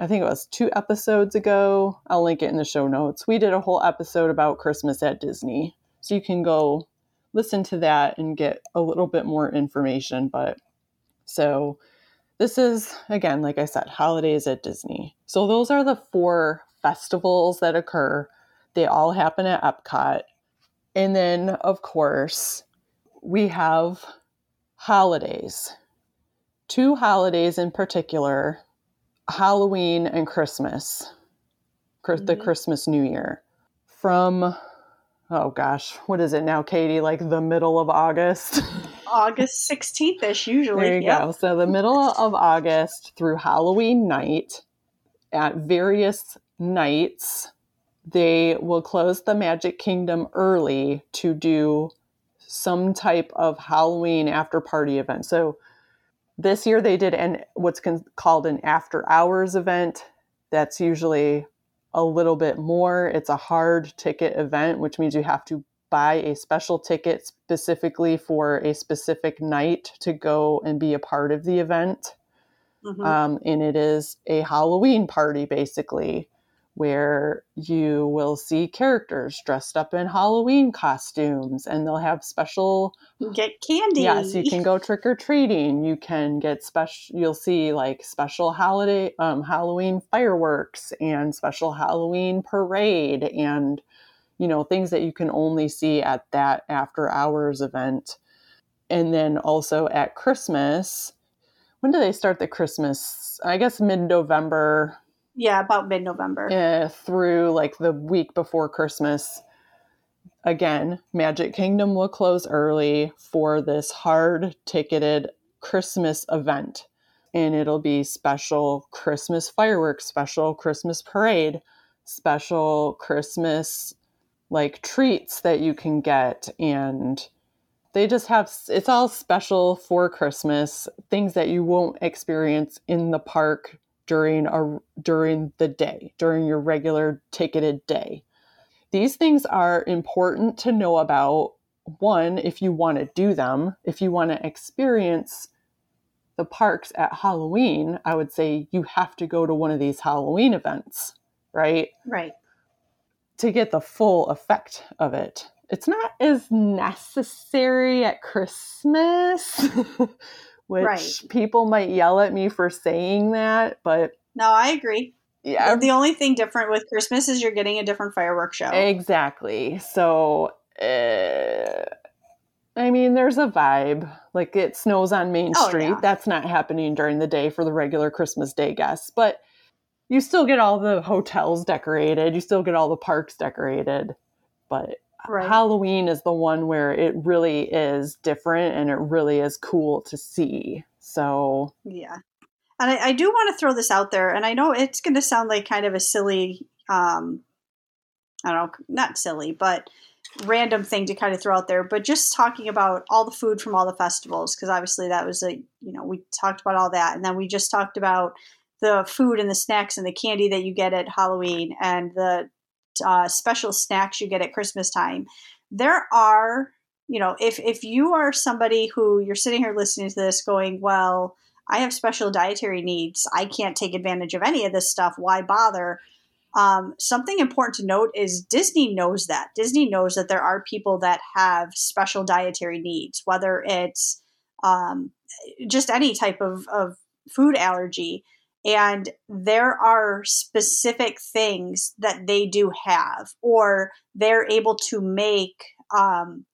I think it was two episodes ago. I'll link it in the show notes. We did a whole episode about Christmas at Disney. So you can go listen to that and get a little bit more information. But so this is, again, like I said, holidays at Disney. So those are the four festivals that occur they all happen at Epcot. And then, of course, we have holidays. Two holidays in particular Halloween and Christmas, mm-hmm. the Christmas New Year. From, oh gosh, what is it now, Katie? Like the middle of August? August 16th ish, usually. There you yep. go. So the middle of August through Halloween night at various nights they will close the Magic Kingdom early to do some type of Halloween after party event. So this year they did an what's con- called an after hours event. That's usually a little bit more. It's a hard ticket event, which means you have to buy a special ticket specifically for a specific night to go and be a part of the event. Mm-hmm. Um, and it is a Halloween party basically where you will see characters dressed up in Halloween costumes and they'll have special get candy. Yes, you can go trick or treating. You can get special you'll see like special holiday um, Halloween fireworks and special Halloween parade and you know things that you can only see at that after hours event. And then also at Christmas, when do they start the Christmas? I guess mid November yeah, about mid November. Uh, through like the week before Christmas. Again, Magic Kingdom will close early for this hard ticketed Christmas event. And it'll be special Christmas fireworks, special Christmas parade, special Christmas like treats that you can get. And they just have it's all special for Christmas, things that you won't experience in the park during a during the day, during your regular ticketed day. These things are important to know about one if you want to do them, if you want to experience the parks at Halloween, I would say you have to go to one of these Halloween events, right? Right. To get the full effect of it. It's not as necessary at Christmas which right. people might yell at me for saying that, but no, I agree. Yeah. The only thing different with Christmas is you're getting a different fireworks show. Exactly. So, uh, I mean, there's a vibe. Like it snows on Main oh, Street. Yeah. That's not happening during the day for the regular Christmas Day guests, but you still get all the hotels decorated. You still get all the parks decorated. But Right. Halloween is the one where it really is different and it really is cool to see. So, yeah. And I, I do want to throw this out there, and I know it's going to sound like kind of a silly, um, I don't know, not silly, but random thing to kind of throw out there, but just talking about all the food from all the festivals, because obviously that was a, you know, we talked about all that. And then we just talked about the food and the snacks and the candy that you get at Halloween and the uh, special snacks you get at Christmas time. There are, you know, if, if you are somebody who you're sitting here listening to this going, well, I have special dietary needs. I can't take advantage of any of this stuff. Why bother? Um, something important to note is Disney knows that. Disney knows that there are people that have special dietary needs, whether it's um, just any type of, of food allergy. And there are specific things that they do have, or they're able to make, um,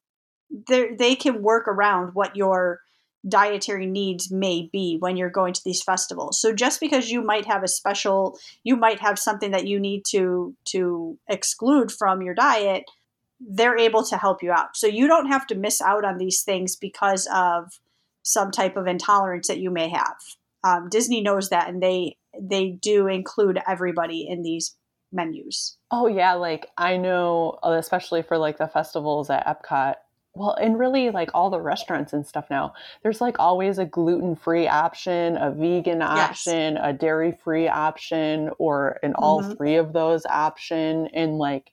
they can work around what your dietary needs may be when you're going to these festivals. So just because you might have a special you might have something that you need to to exclude from your diet, they're able to help you out. So you don't have to miss out on these things because of some type of intolerance that you may have. Um, Disney knows that, and they they do include everybody in these menus. Oh yeah, like I know, especially for like the festivals at Epcot, well, and really like all the restaurants and stuff now, there's like always a gluten free option, a vegan option, yes. a dairy free option, or an all mm-hmm. three of those option. And like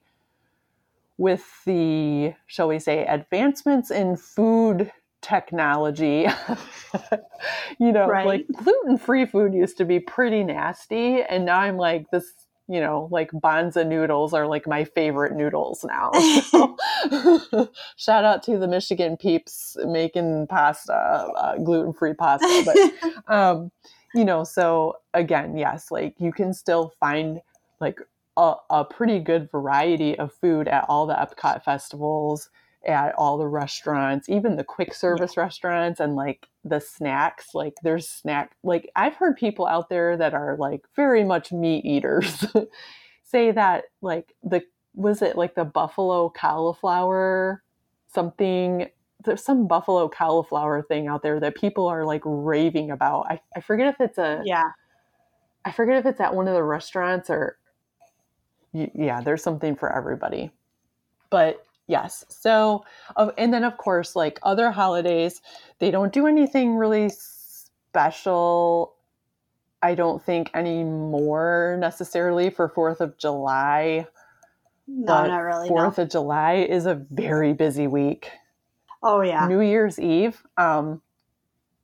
with the, shall we say, advancements in food technology, you know, right. like gluten free food used to be pretty nasty. And now I'm like, this you know, like Banza noodles are like my favorite noodles now. So, shout out to the Michigan peeps making pasta, uh, gluten free pasta. But, um, you know, so again, yes, like you can still find like a, a pretty good variety of food at all the Epcot festivals at all the restaurants, even the quick service yeah. restaurants and like the snacks. Like there's snack like I've heard people out there that are like very much meat eaters say that like the was it like the buffalo cauliflower something there's some buffalo cauliflower thing out there that people are like raving about. I, I forget if it's a yeah. I forget if it's at one of the restaurants or yeah, there's something for everybody. But Yes. So, uh, and then of course, like other holidays, they don't do anything really special. I don't think anymore necessarily for Fourth of July. No, not really. Fourth no. of July is a very busy week. Oh yeah. New Year's Eve. Um,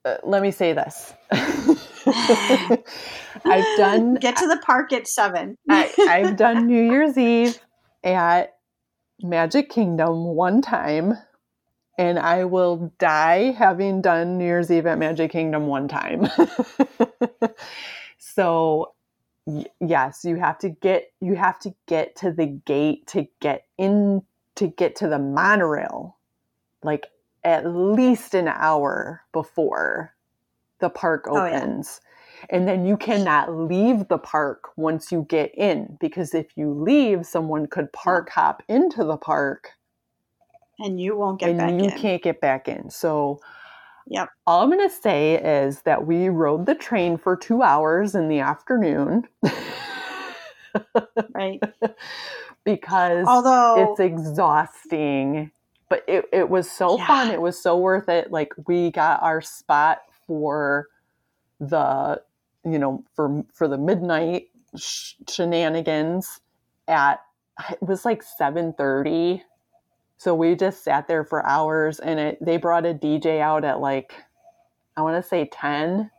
uh, let me say this. I've done. Get to the park at seven. I, I've done New Year's Eve at Magic Kingdom one time, and I will die having done New Year's Eve at Magic Kingdom one time. so yes, you have to get you have to get to the gate to get in to get to the monorail like at least an hour before the park oh, opens. Oh, and then you cannot leave the park once you get in because if you leave, someone could park hop into the park. And you won't get back in. and you in. can't get back in. So, yep. All I'm going to say is that we rode the train for two hours in the afternoon. right. because Although, it's exhausting, but it, it was so yeah. fun. It was so worth it. Like, we got our spot for the you know, for for the midnight sh- shenanigans at it was like 7:30. So we just sat there for hours and it they brought a DJ out at like I want to say 10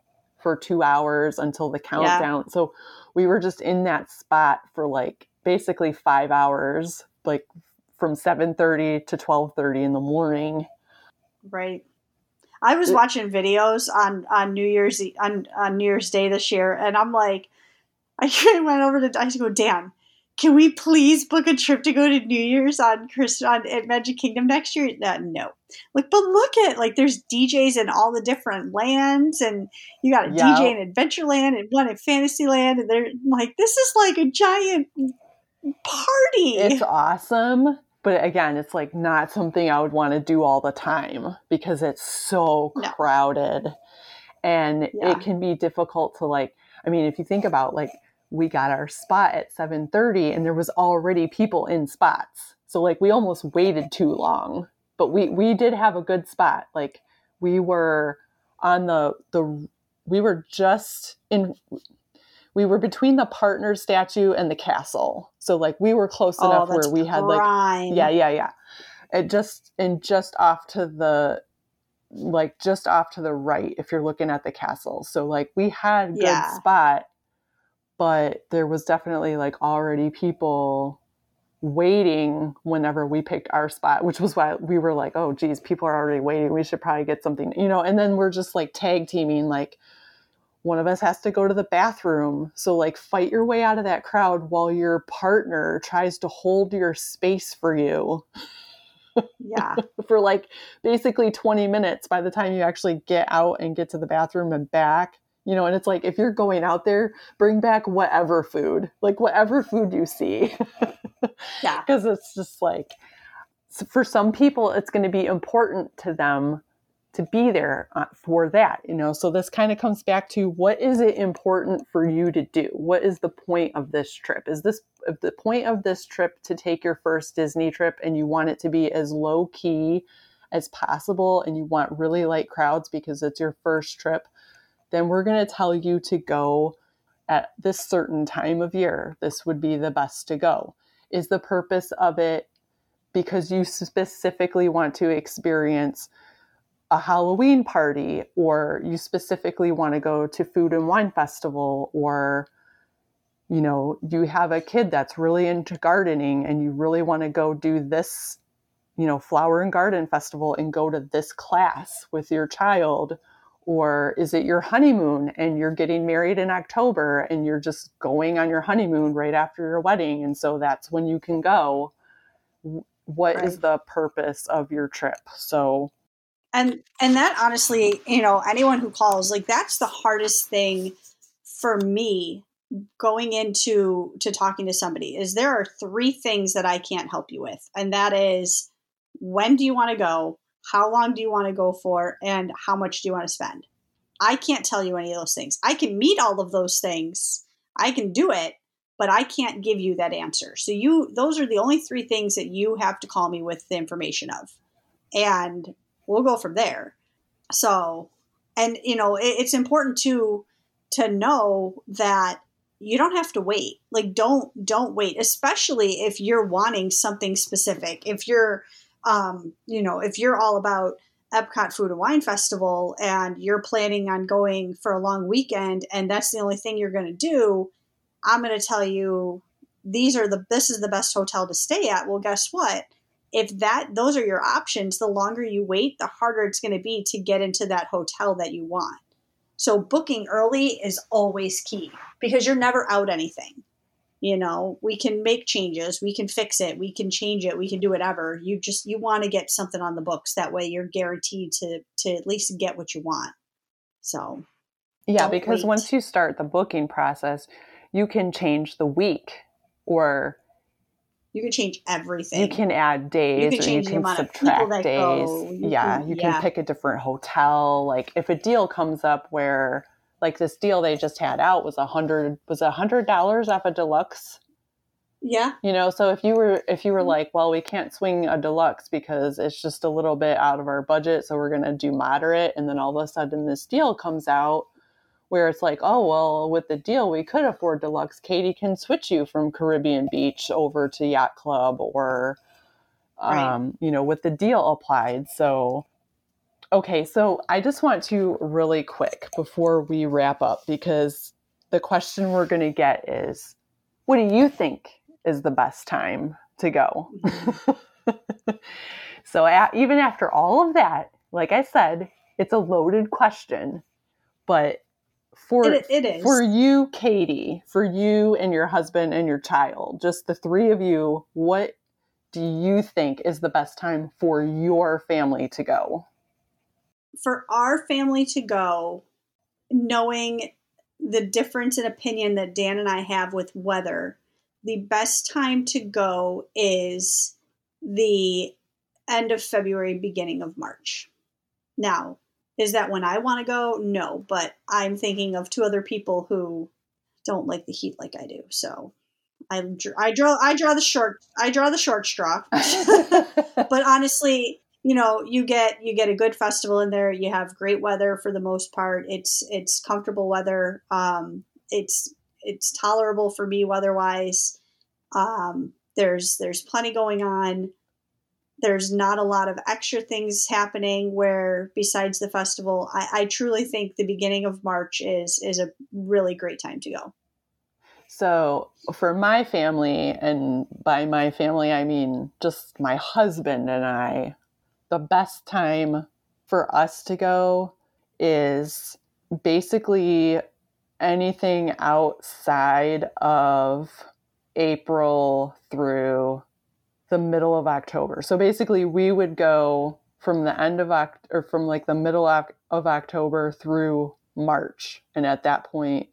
for 2 hours until the countdown. Yeah. So we were just in that spot for like basically 5 hours like from 7:30 to 12:30 in the morning. Right. I was watching videos on on New Year's on on New Year's Day this year, and I'm like, I went over to I go, Dan, can we please book a trip to go to New Year's on Chris on at Magic Kingdom next year? Uh, no, like, but look at like there's DJs in all the different lands, and you got a yep. DJ in Adventureland and one in Fantasyland, and they're like, this is like a giant party. It's awesome but again it's like not something i would want to do all the time because it's so no. crowded and yeah. it can be difficult to like i mean if you think about like we got our spot at 7:30 and there was already people in spots. So like we almost waited too long. But we we did have a good spot. Like we were on the the we were just in we were between the partner statue and the castle. So like we were close Oh, enough where we had like yeah, yeah, yeah. It just and just off to the like just off to the right if you're looking at the castle. So like we had good Yeah. spot, but there was definitely like already people waiting whenever we picked our spot, which was why we were like, oh geez, people are already waiting. We should probably get something, you know, and then we're just like tag teaming like one of us has to go to the bathroom. So like fight your way out of that crowd while your partner tries to hold your space for you Yeah. for like basically 20 minutes by the time you actually get out and get to the bathroom and back. You know, and it's like if you're going out there, bring back whatever food, like whatever food you see. Yeah. Because it's just like, for some people, it's going to be important to them to be there uh, for that, you know. So this kind of comes back to what is it important for you to do? What is the point of this trip? Is this the point of this trip to take your first Disney trip and you want it to be as low key as possible and you want really light crowds because it's your first trip, then we're going to tell you to go at this certain time of year. This would be the best to go. Is the purpose of it because you specifically want to experience a Halloween party, or you specifically want to go to Food and Wine Festival, or you know, you have a kid that's really into gardening and you really want to go do this, you know, flower and garden festival and go to this class with your child? Or is it your honeymoon and you're getting married in October and you're just going on your honeymoon right after your wedding? And so that's when you can go. What is Right. the purpose of your trip? So, and and that honestly you know anyone who calls like that's the hardest thing for me going into to talking to somebody is there are three things that i can't help you with. And that is when do you want to go? How long do you want to go for? And how much do you want to spend? I can't tell you any of those things. I can meet all of those things. I can do it but i can't give you that answer. So you those are the only three things that you have to call me with the information of. And we'll go from there. So, and you know, it, it's important to to know that you don't have to wait. Like, don't don't wait, especially if you're wanting something specific. If you're, um, you know, if you're all about Epcot Food and Wine Festival and you're planning on going for a long weekend, and that's the only thing you're going to do, I'm going to tell you these are the this is the best hotel to stay at. Well, guess what? If that those are your options the longer you wait the harder it's going to be to get into that hotel that you want. So booking early is always key because you're never out anything. You know we can make changes we can fix it we can change it we can do whatever. You just you want to get something on the books that way you're guaranteed to to at least get what you want. So Yeah, because wait. once you start the booking process, you can change the week or you can change everything you can add days You can or change you the can amount of people subtract that days. go. You yeah, can- you yeah. can pick a different hotel. Like if a deal comes up where like this deal they just had out was a hundred was a hundred dollars off a deluxe yeah you know so if you were if you were Mhm. like well we can't swing a deluxe because it's just a little bit out of our budget so we're going to do moderate and then all of a sudden this deal comes out where it's like oh well with the deal we could afford deluxe katie can switch you from caribbean beach over to yacht club or Right. um, you know with the deal applied so okay so i just want to really quick before we wrap up because the question we're going to get is what do you think is the best time to go so a- even after all of that like i said it's a loaded question but for it, it is for you katie for you and your husband and your child just the three of you what do you think is the best time for your family to go for our family to go, knowing the difference in opinion that Dan and I have with weather, the best time to go is the end of February, beginning of March. Now, is that when I want to go? No, but I'm thinking of two other people who don't like the heat like I do. So I, I draw I draw the short I draw the short straw. but honestly, you know, you get you get a good festival in there. You have great weather for the most part. It's it's comfortable weather. Um, it's it's tolerable for me weather wise. Um, there's there's plenty going on. There's not a lot of extra things happening. Where besides the festival, I, I truly think the beginning of March is is a really great time to go. So, for my family, and by my family, I mean just my husband and I, the best time for us to go is basically anything outside of April through the middle of October. So basically, we would go from the end of Oct- or from like the middle of October through March, and at that point,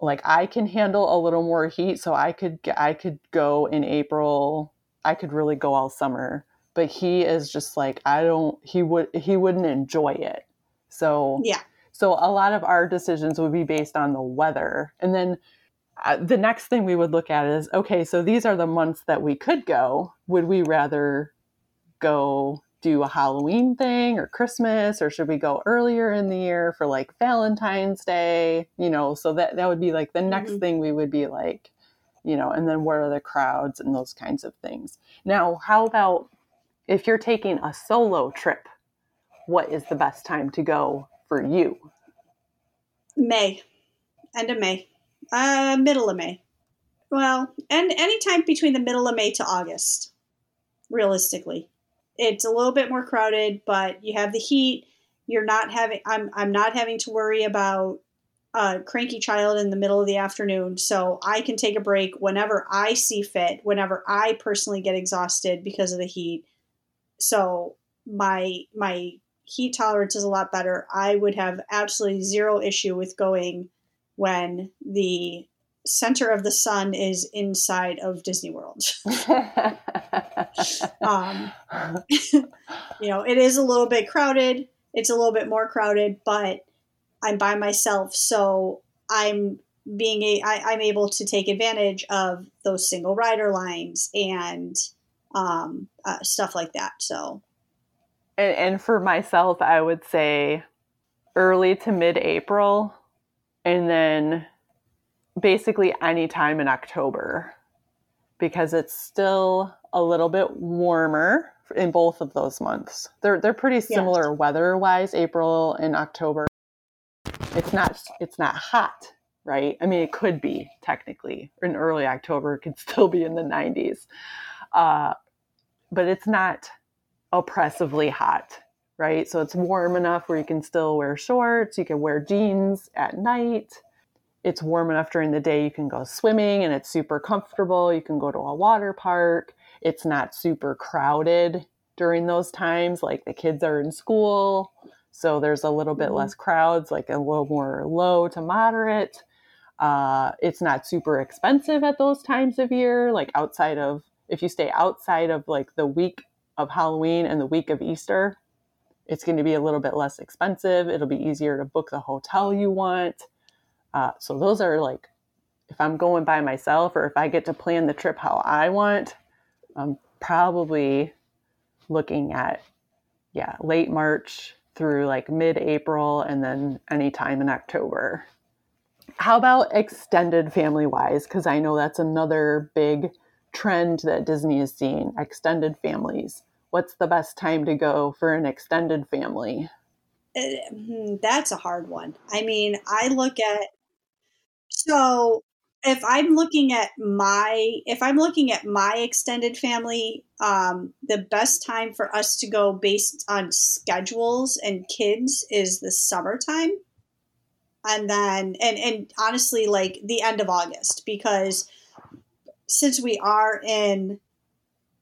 like I can handle a little more heat, so I could I could go in April. I could really go all summer, but he is just like I don't. He would he wouldn't enjoy it. So yeah. So a lot of our decisions would be based on the weather, and then uh, the next thing we would look at is okay. So these are the months that we could go. Would we rather go do a Halloween thing or Christmas, or should we go earlier in the year for like Valentine's Day? You know, so that that would be like the next mm-hmm. thing we would be like, you know, and then what are the crowds and those kinds of things. Now, how about if you're taking a solo trip? What is the best time to go for you? May, end of May, uh, middle of May. Well, and anytime between the middle of May to August, realistically it's a little bit more crowded, but you have the heat. You're not having. I'm. I'm not having to worry about a cranky child in the middle of the afternoon, so I can take a break whenever I see fit. Whenever I personally get exhausted because of the heat, so my my heat tolerance is a lot better. I would have absolutely zero issue with going when the center of the sun is inside of Disney World. um, you know, it is a little bit crowded. It's a little bit more crowded, but I'm by myself, so I'm being a I, I'm able to take advantage of those single rider lines and um, uh, stuff like that. So, and, and for myself, I would say early to mid April, and then basically any time in October because it's still a little bit warmer in both of those months. They're they're pretty similar yes. weather-wise, April and October. It's not it's not hot, right? I mean, it could be technically in early October. It could still be in the 90s, uh, but it's not oppressively hot, right? So it's warm enough where you can still wear shorts, you can wear jeans at night it's warm enough during the day you can go swimming and it's super comfortable. You can go to a water park. It's not super crowded during those times. Like the kids are in school. So there's a little bit mm-hmm. less crowds, like a little more low to moderate. Uh, it's not super expensive at those times of year, like outside of, if you stay outside of like the week of Halloween and the week of Easter, it's going to be a little bit less expensive. It'll be easier to book the hotel you want. Uh, so those are like, if I'm going by myself or if I get to plan the trip how I want, I'm probably looking at, yeah, late March through like mid April and then anytime in October. How about extended family wise? Because I know that's another big trend that Disney is seeing extended families. What's the best time to go for an extended family? Uh, hmm, that's a hard one. I mean, I look at so if I'm looking at my if I'm looking at my extended family, um, the best time for us to go based on schedules and kids is the summertime, and then and and honestly, like the end of August because since we are in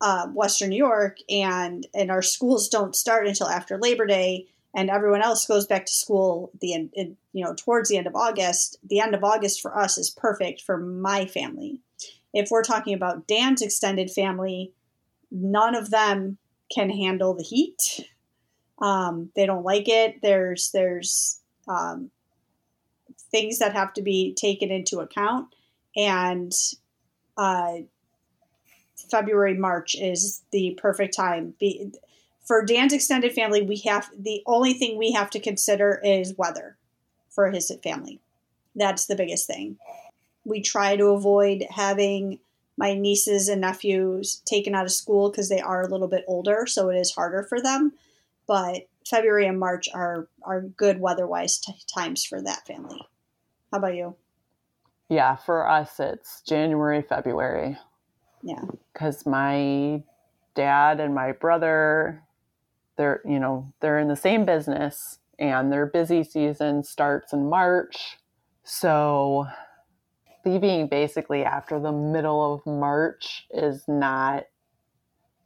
uh, Western New York and and our schools don't start until after Labor Day, and everyone else goes back to school the end, you know, towards the end of August. The end of August for us is perfect for my family. If we're talking about Dan's extended family, none of them can handle the heat. Um, they don't like it. There's there's um, things that have to be taken into account. And uh, February, March is the perfect time. Be, for Dan's extended family, we have the only thing we have to consider is weather for his family. That's the biggest thing. We try to avoid having my nieces and nephews taken out of school because they are a little bit older, so it is harder for them. But February and March are are good weather-wise t- times for that family. How about you? Yeah, for us it's January, February. Yeah. Cuz my dad and my brother they're, you know, they're in the same business and their busy season starts in March. So leaving basically after the middle of March is not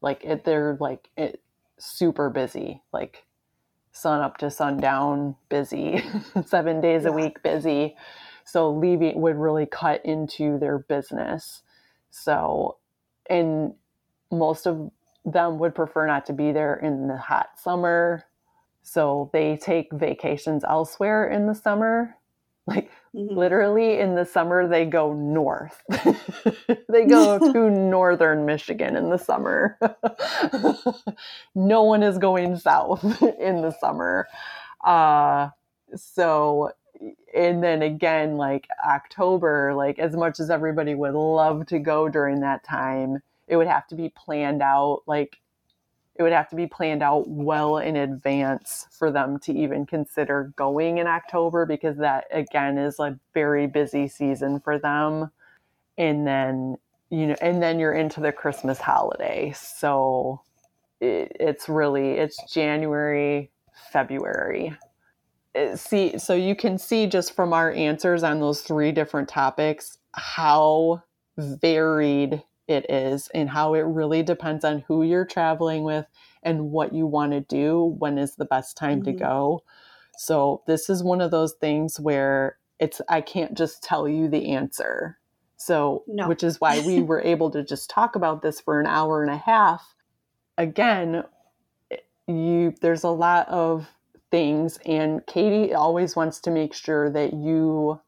like it, they're like it, super busy, like sun up to sundown busy, seven days yeah. a week busy. So leaving would really cut into their business. So, and most of them would prefer not to be there in the hot summer. So they take vacations elsewhere in the summer. Like mm-hmm. literally in the summer, they go north. they go to northern Michigan in the summer. no one is going south in the summer. Uh, so, and then again, like October, like as much as everybody would love to go during that time, it would have to be planned out like it would have to be planned out well in advance for them to even consider going in October because that again is a very busy season for them. And then, you know, and then you're into the Christmas holiday. So it, it's really it's January, February. See, so you can see just from our answers on those three different topics how varied it is and how it really depends on who you're traveling with and what you want to do when is the best time mm-hmm. to go so this is one of those things where it's i can't just tell you the answer so no. which is why we were able to just talk about this for an hour and a half again you there's a lot of things and katie always wants to make sure that you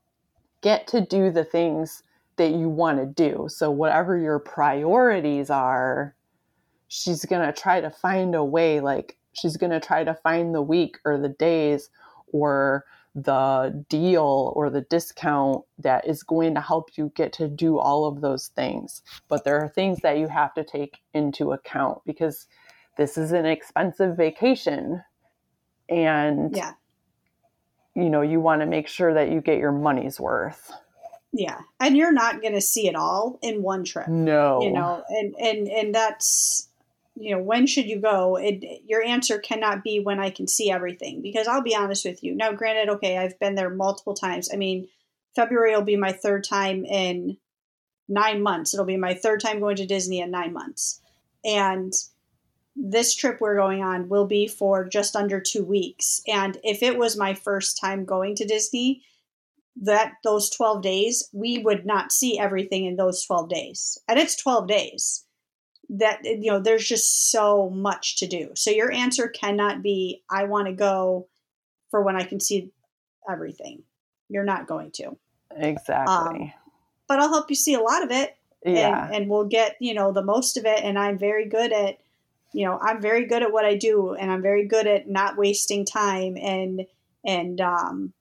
get to do the things that you want to do. So, whatever your priorities are, she's going to try to find a way, like, she's going to try to find the week or the days or the deal or the discount that is going to help you get to do all of those things. But there are things that you have to take into account because this is an expensive vacation. And, yeah. you know, you want to make sure that you get your money's worth. Yeah. And you're not going to see it all in one trip. No. You know, and and and that's you know, when should you go? It, your answer cannot be when I can see everything because I'll be honest with you. Now, granted, okay, I've been there multiple times. I mean, February will be my third time in nine months. It'll be my third time going to Disney in nine months. And this trip we're going on will be for just under two weeks. And if it was my first time going to Disney, that those 12 days we would not see everything in those 12 days. And it's 12 days. That you know there's just so much to do. So your answer cannot be i want to go for when i can see everything. You're not going to. Exactly. Um, but i'll help you see a lot of it yeah. and, and we'll get you know the most of it and i'm very good at you know i'm very good at what i do and i'm very good at not wasting time and and um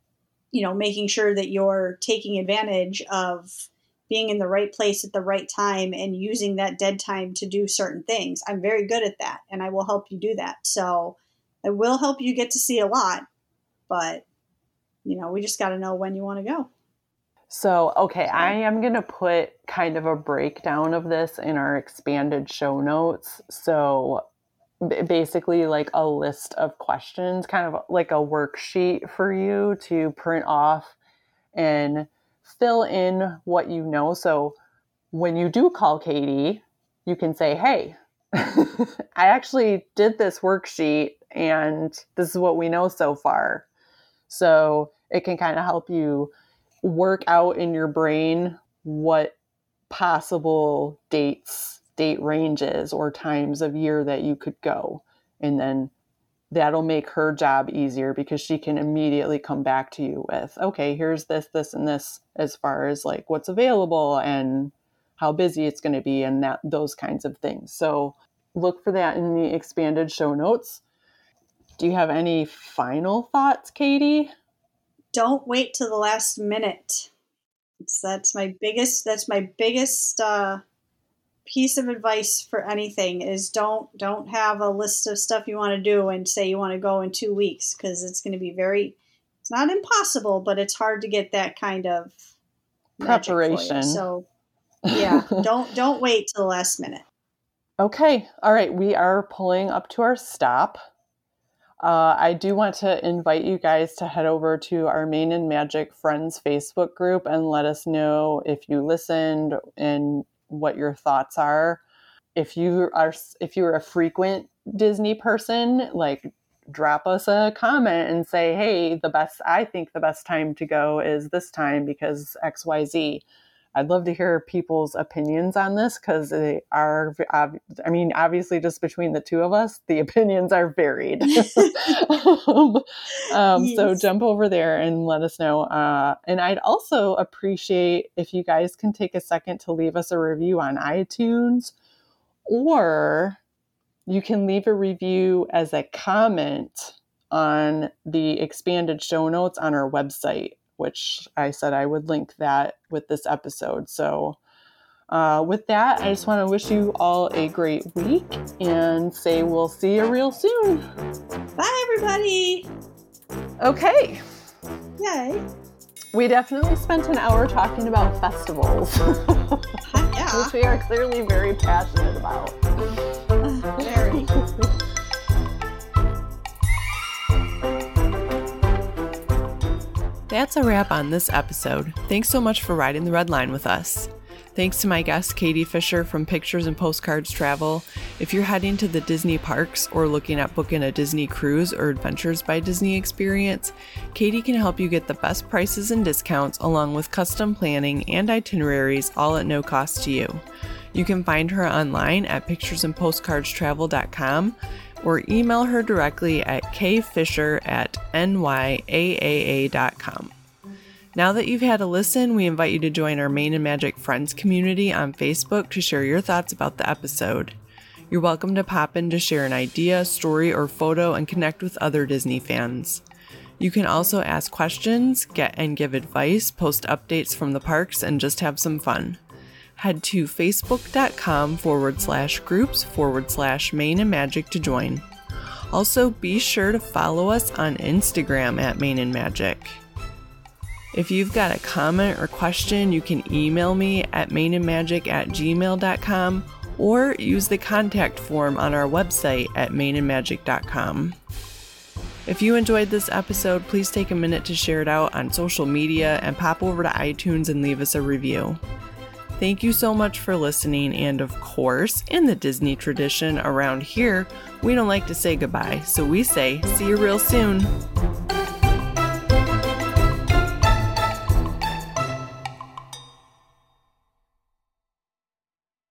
you know, making sure that you're taking advantage of being in the right place at the right time and using that dead time to do certain things. I'm very good at that and I will help you do that. So I will help you get to see a lot, but you know, we just got to know when you want to go. So, okay, I am going to put kind of a breakdown of this in our expanded show notes. So, basically like a list of questions, kind of like a worksheet for you to print off and fill in what you know. So when you do call Katie, you can say, Hey, I actually did this worksheet and this is what we know so far. So it can kind of help you work out in your brain what possible dates date ranges or times of year that you could go and then that'll make her job easier because she can immediately come back to you with, okay, here's this, this, and this as far as like what's available and how busy it's going to be and that those kinds of things. So look for that in the expanded show notes. Do you have any final thoughts, Katie? Don't wait till the last minute. It's, that's my biggest. That's my biggest uh, piece of advice for anything is don't don't have a list of stuff you want to do and say you want to go in two weeks because it's going to be very. It's not impossible, but it's hard to get that kind of preparation. So yeah, don't don't wait till the last minute. Okay, all right, we are pulling up to our stop. Uh, I do want to invite you guys to head over to our Main and Magic Friends Facebook group and let us know if you listened and what your thoughts are. If you are if you're a frequent Disney person, like drop us a comment and say, "Hey, the best I think the best time to go is this time because XYZ." I'd love to hear people's opinions on this because they are, I mean, obviously, just between the two of us, the opinions are varied. um, yes. So jump over there and let us know. Uh, and I'd also appreciate if you guys can take a second to leave us a review on iTunes or you can leave a review as a comment on the expanded show notes on our website which I said I would link that with this episode. So, uh, with that, I just want to wish you all a great week and say we'll see you real soon. Bye, everybody. Okay. Yay. We definitely spent an hour talking about festivals, yeah. which we are clearly very passionate about. very. That's a wrap on this episode. Thanks so much for riding the red line with us. Thanks to my guest, Katie Fisher from Pictures and Postcards Travel. If you're heading to the Disney parks or looking at booking a Disney cruise or Adventures by Disney experience, Katie can help you get the best prices and discounts along with custom planning and itineraries all at no cost to you. You can find her online at picturesandpostcardstravel.com or email her directly at kfisher at nyaaa.com. Now that you've had a listen, we invite you to join our Main and Magic Friends community on Facebook to share your thoughts about the episode. You're welcome to pop in to share an idea, story, or photo and connect with other Disney fans. You can also ask questions, get and give advice, post updates from the parks, and just have some fun head to facebook.com forward slash groups forward slash main and magic to join. Also, be sure to follow us on Instagram at main and magic. If you've got a comment or question, you can email me at mainandmagic at gmail.com or use the contact form on our website at mainandmagic.com. If you enjoyed this episode, please take a minute to share it out on social media and pop over to iTunes and leave us a review. Thank you so much for listening, and of course, in the Disney tradition around here, we don't like to say goodbye, so we say, see you real soon.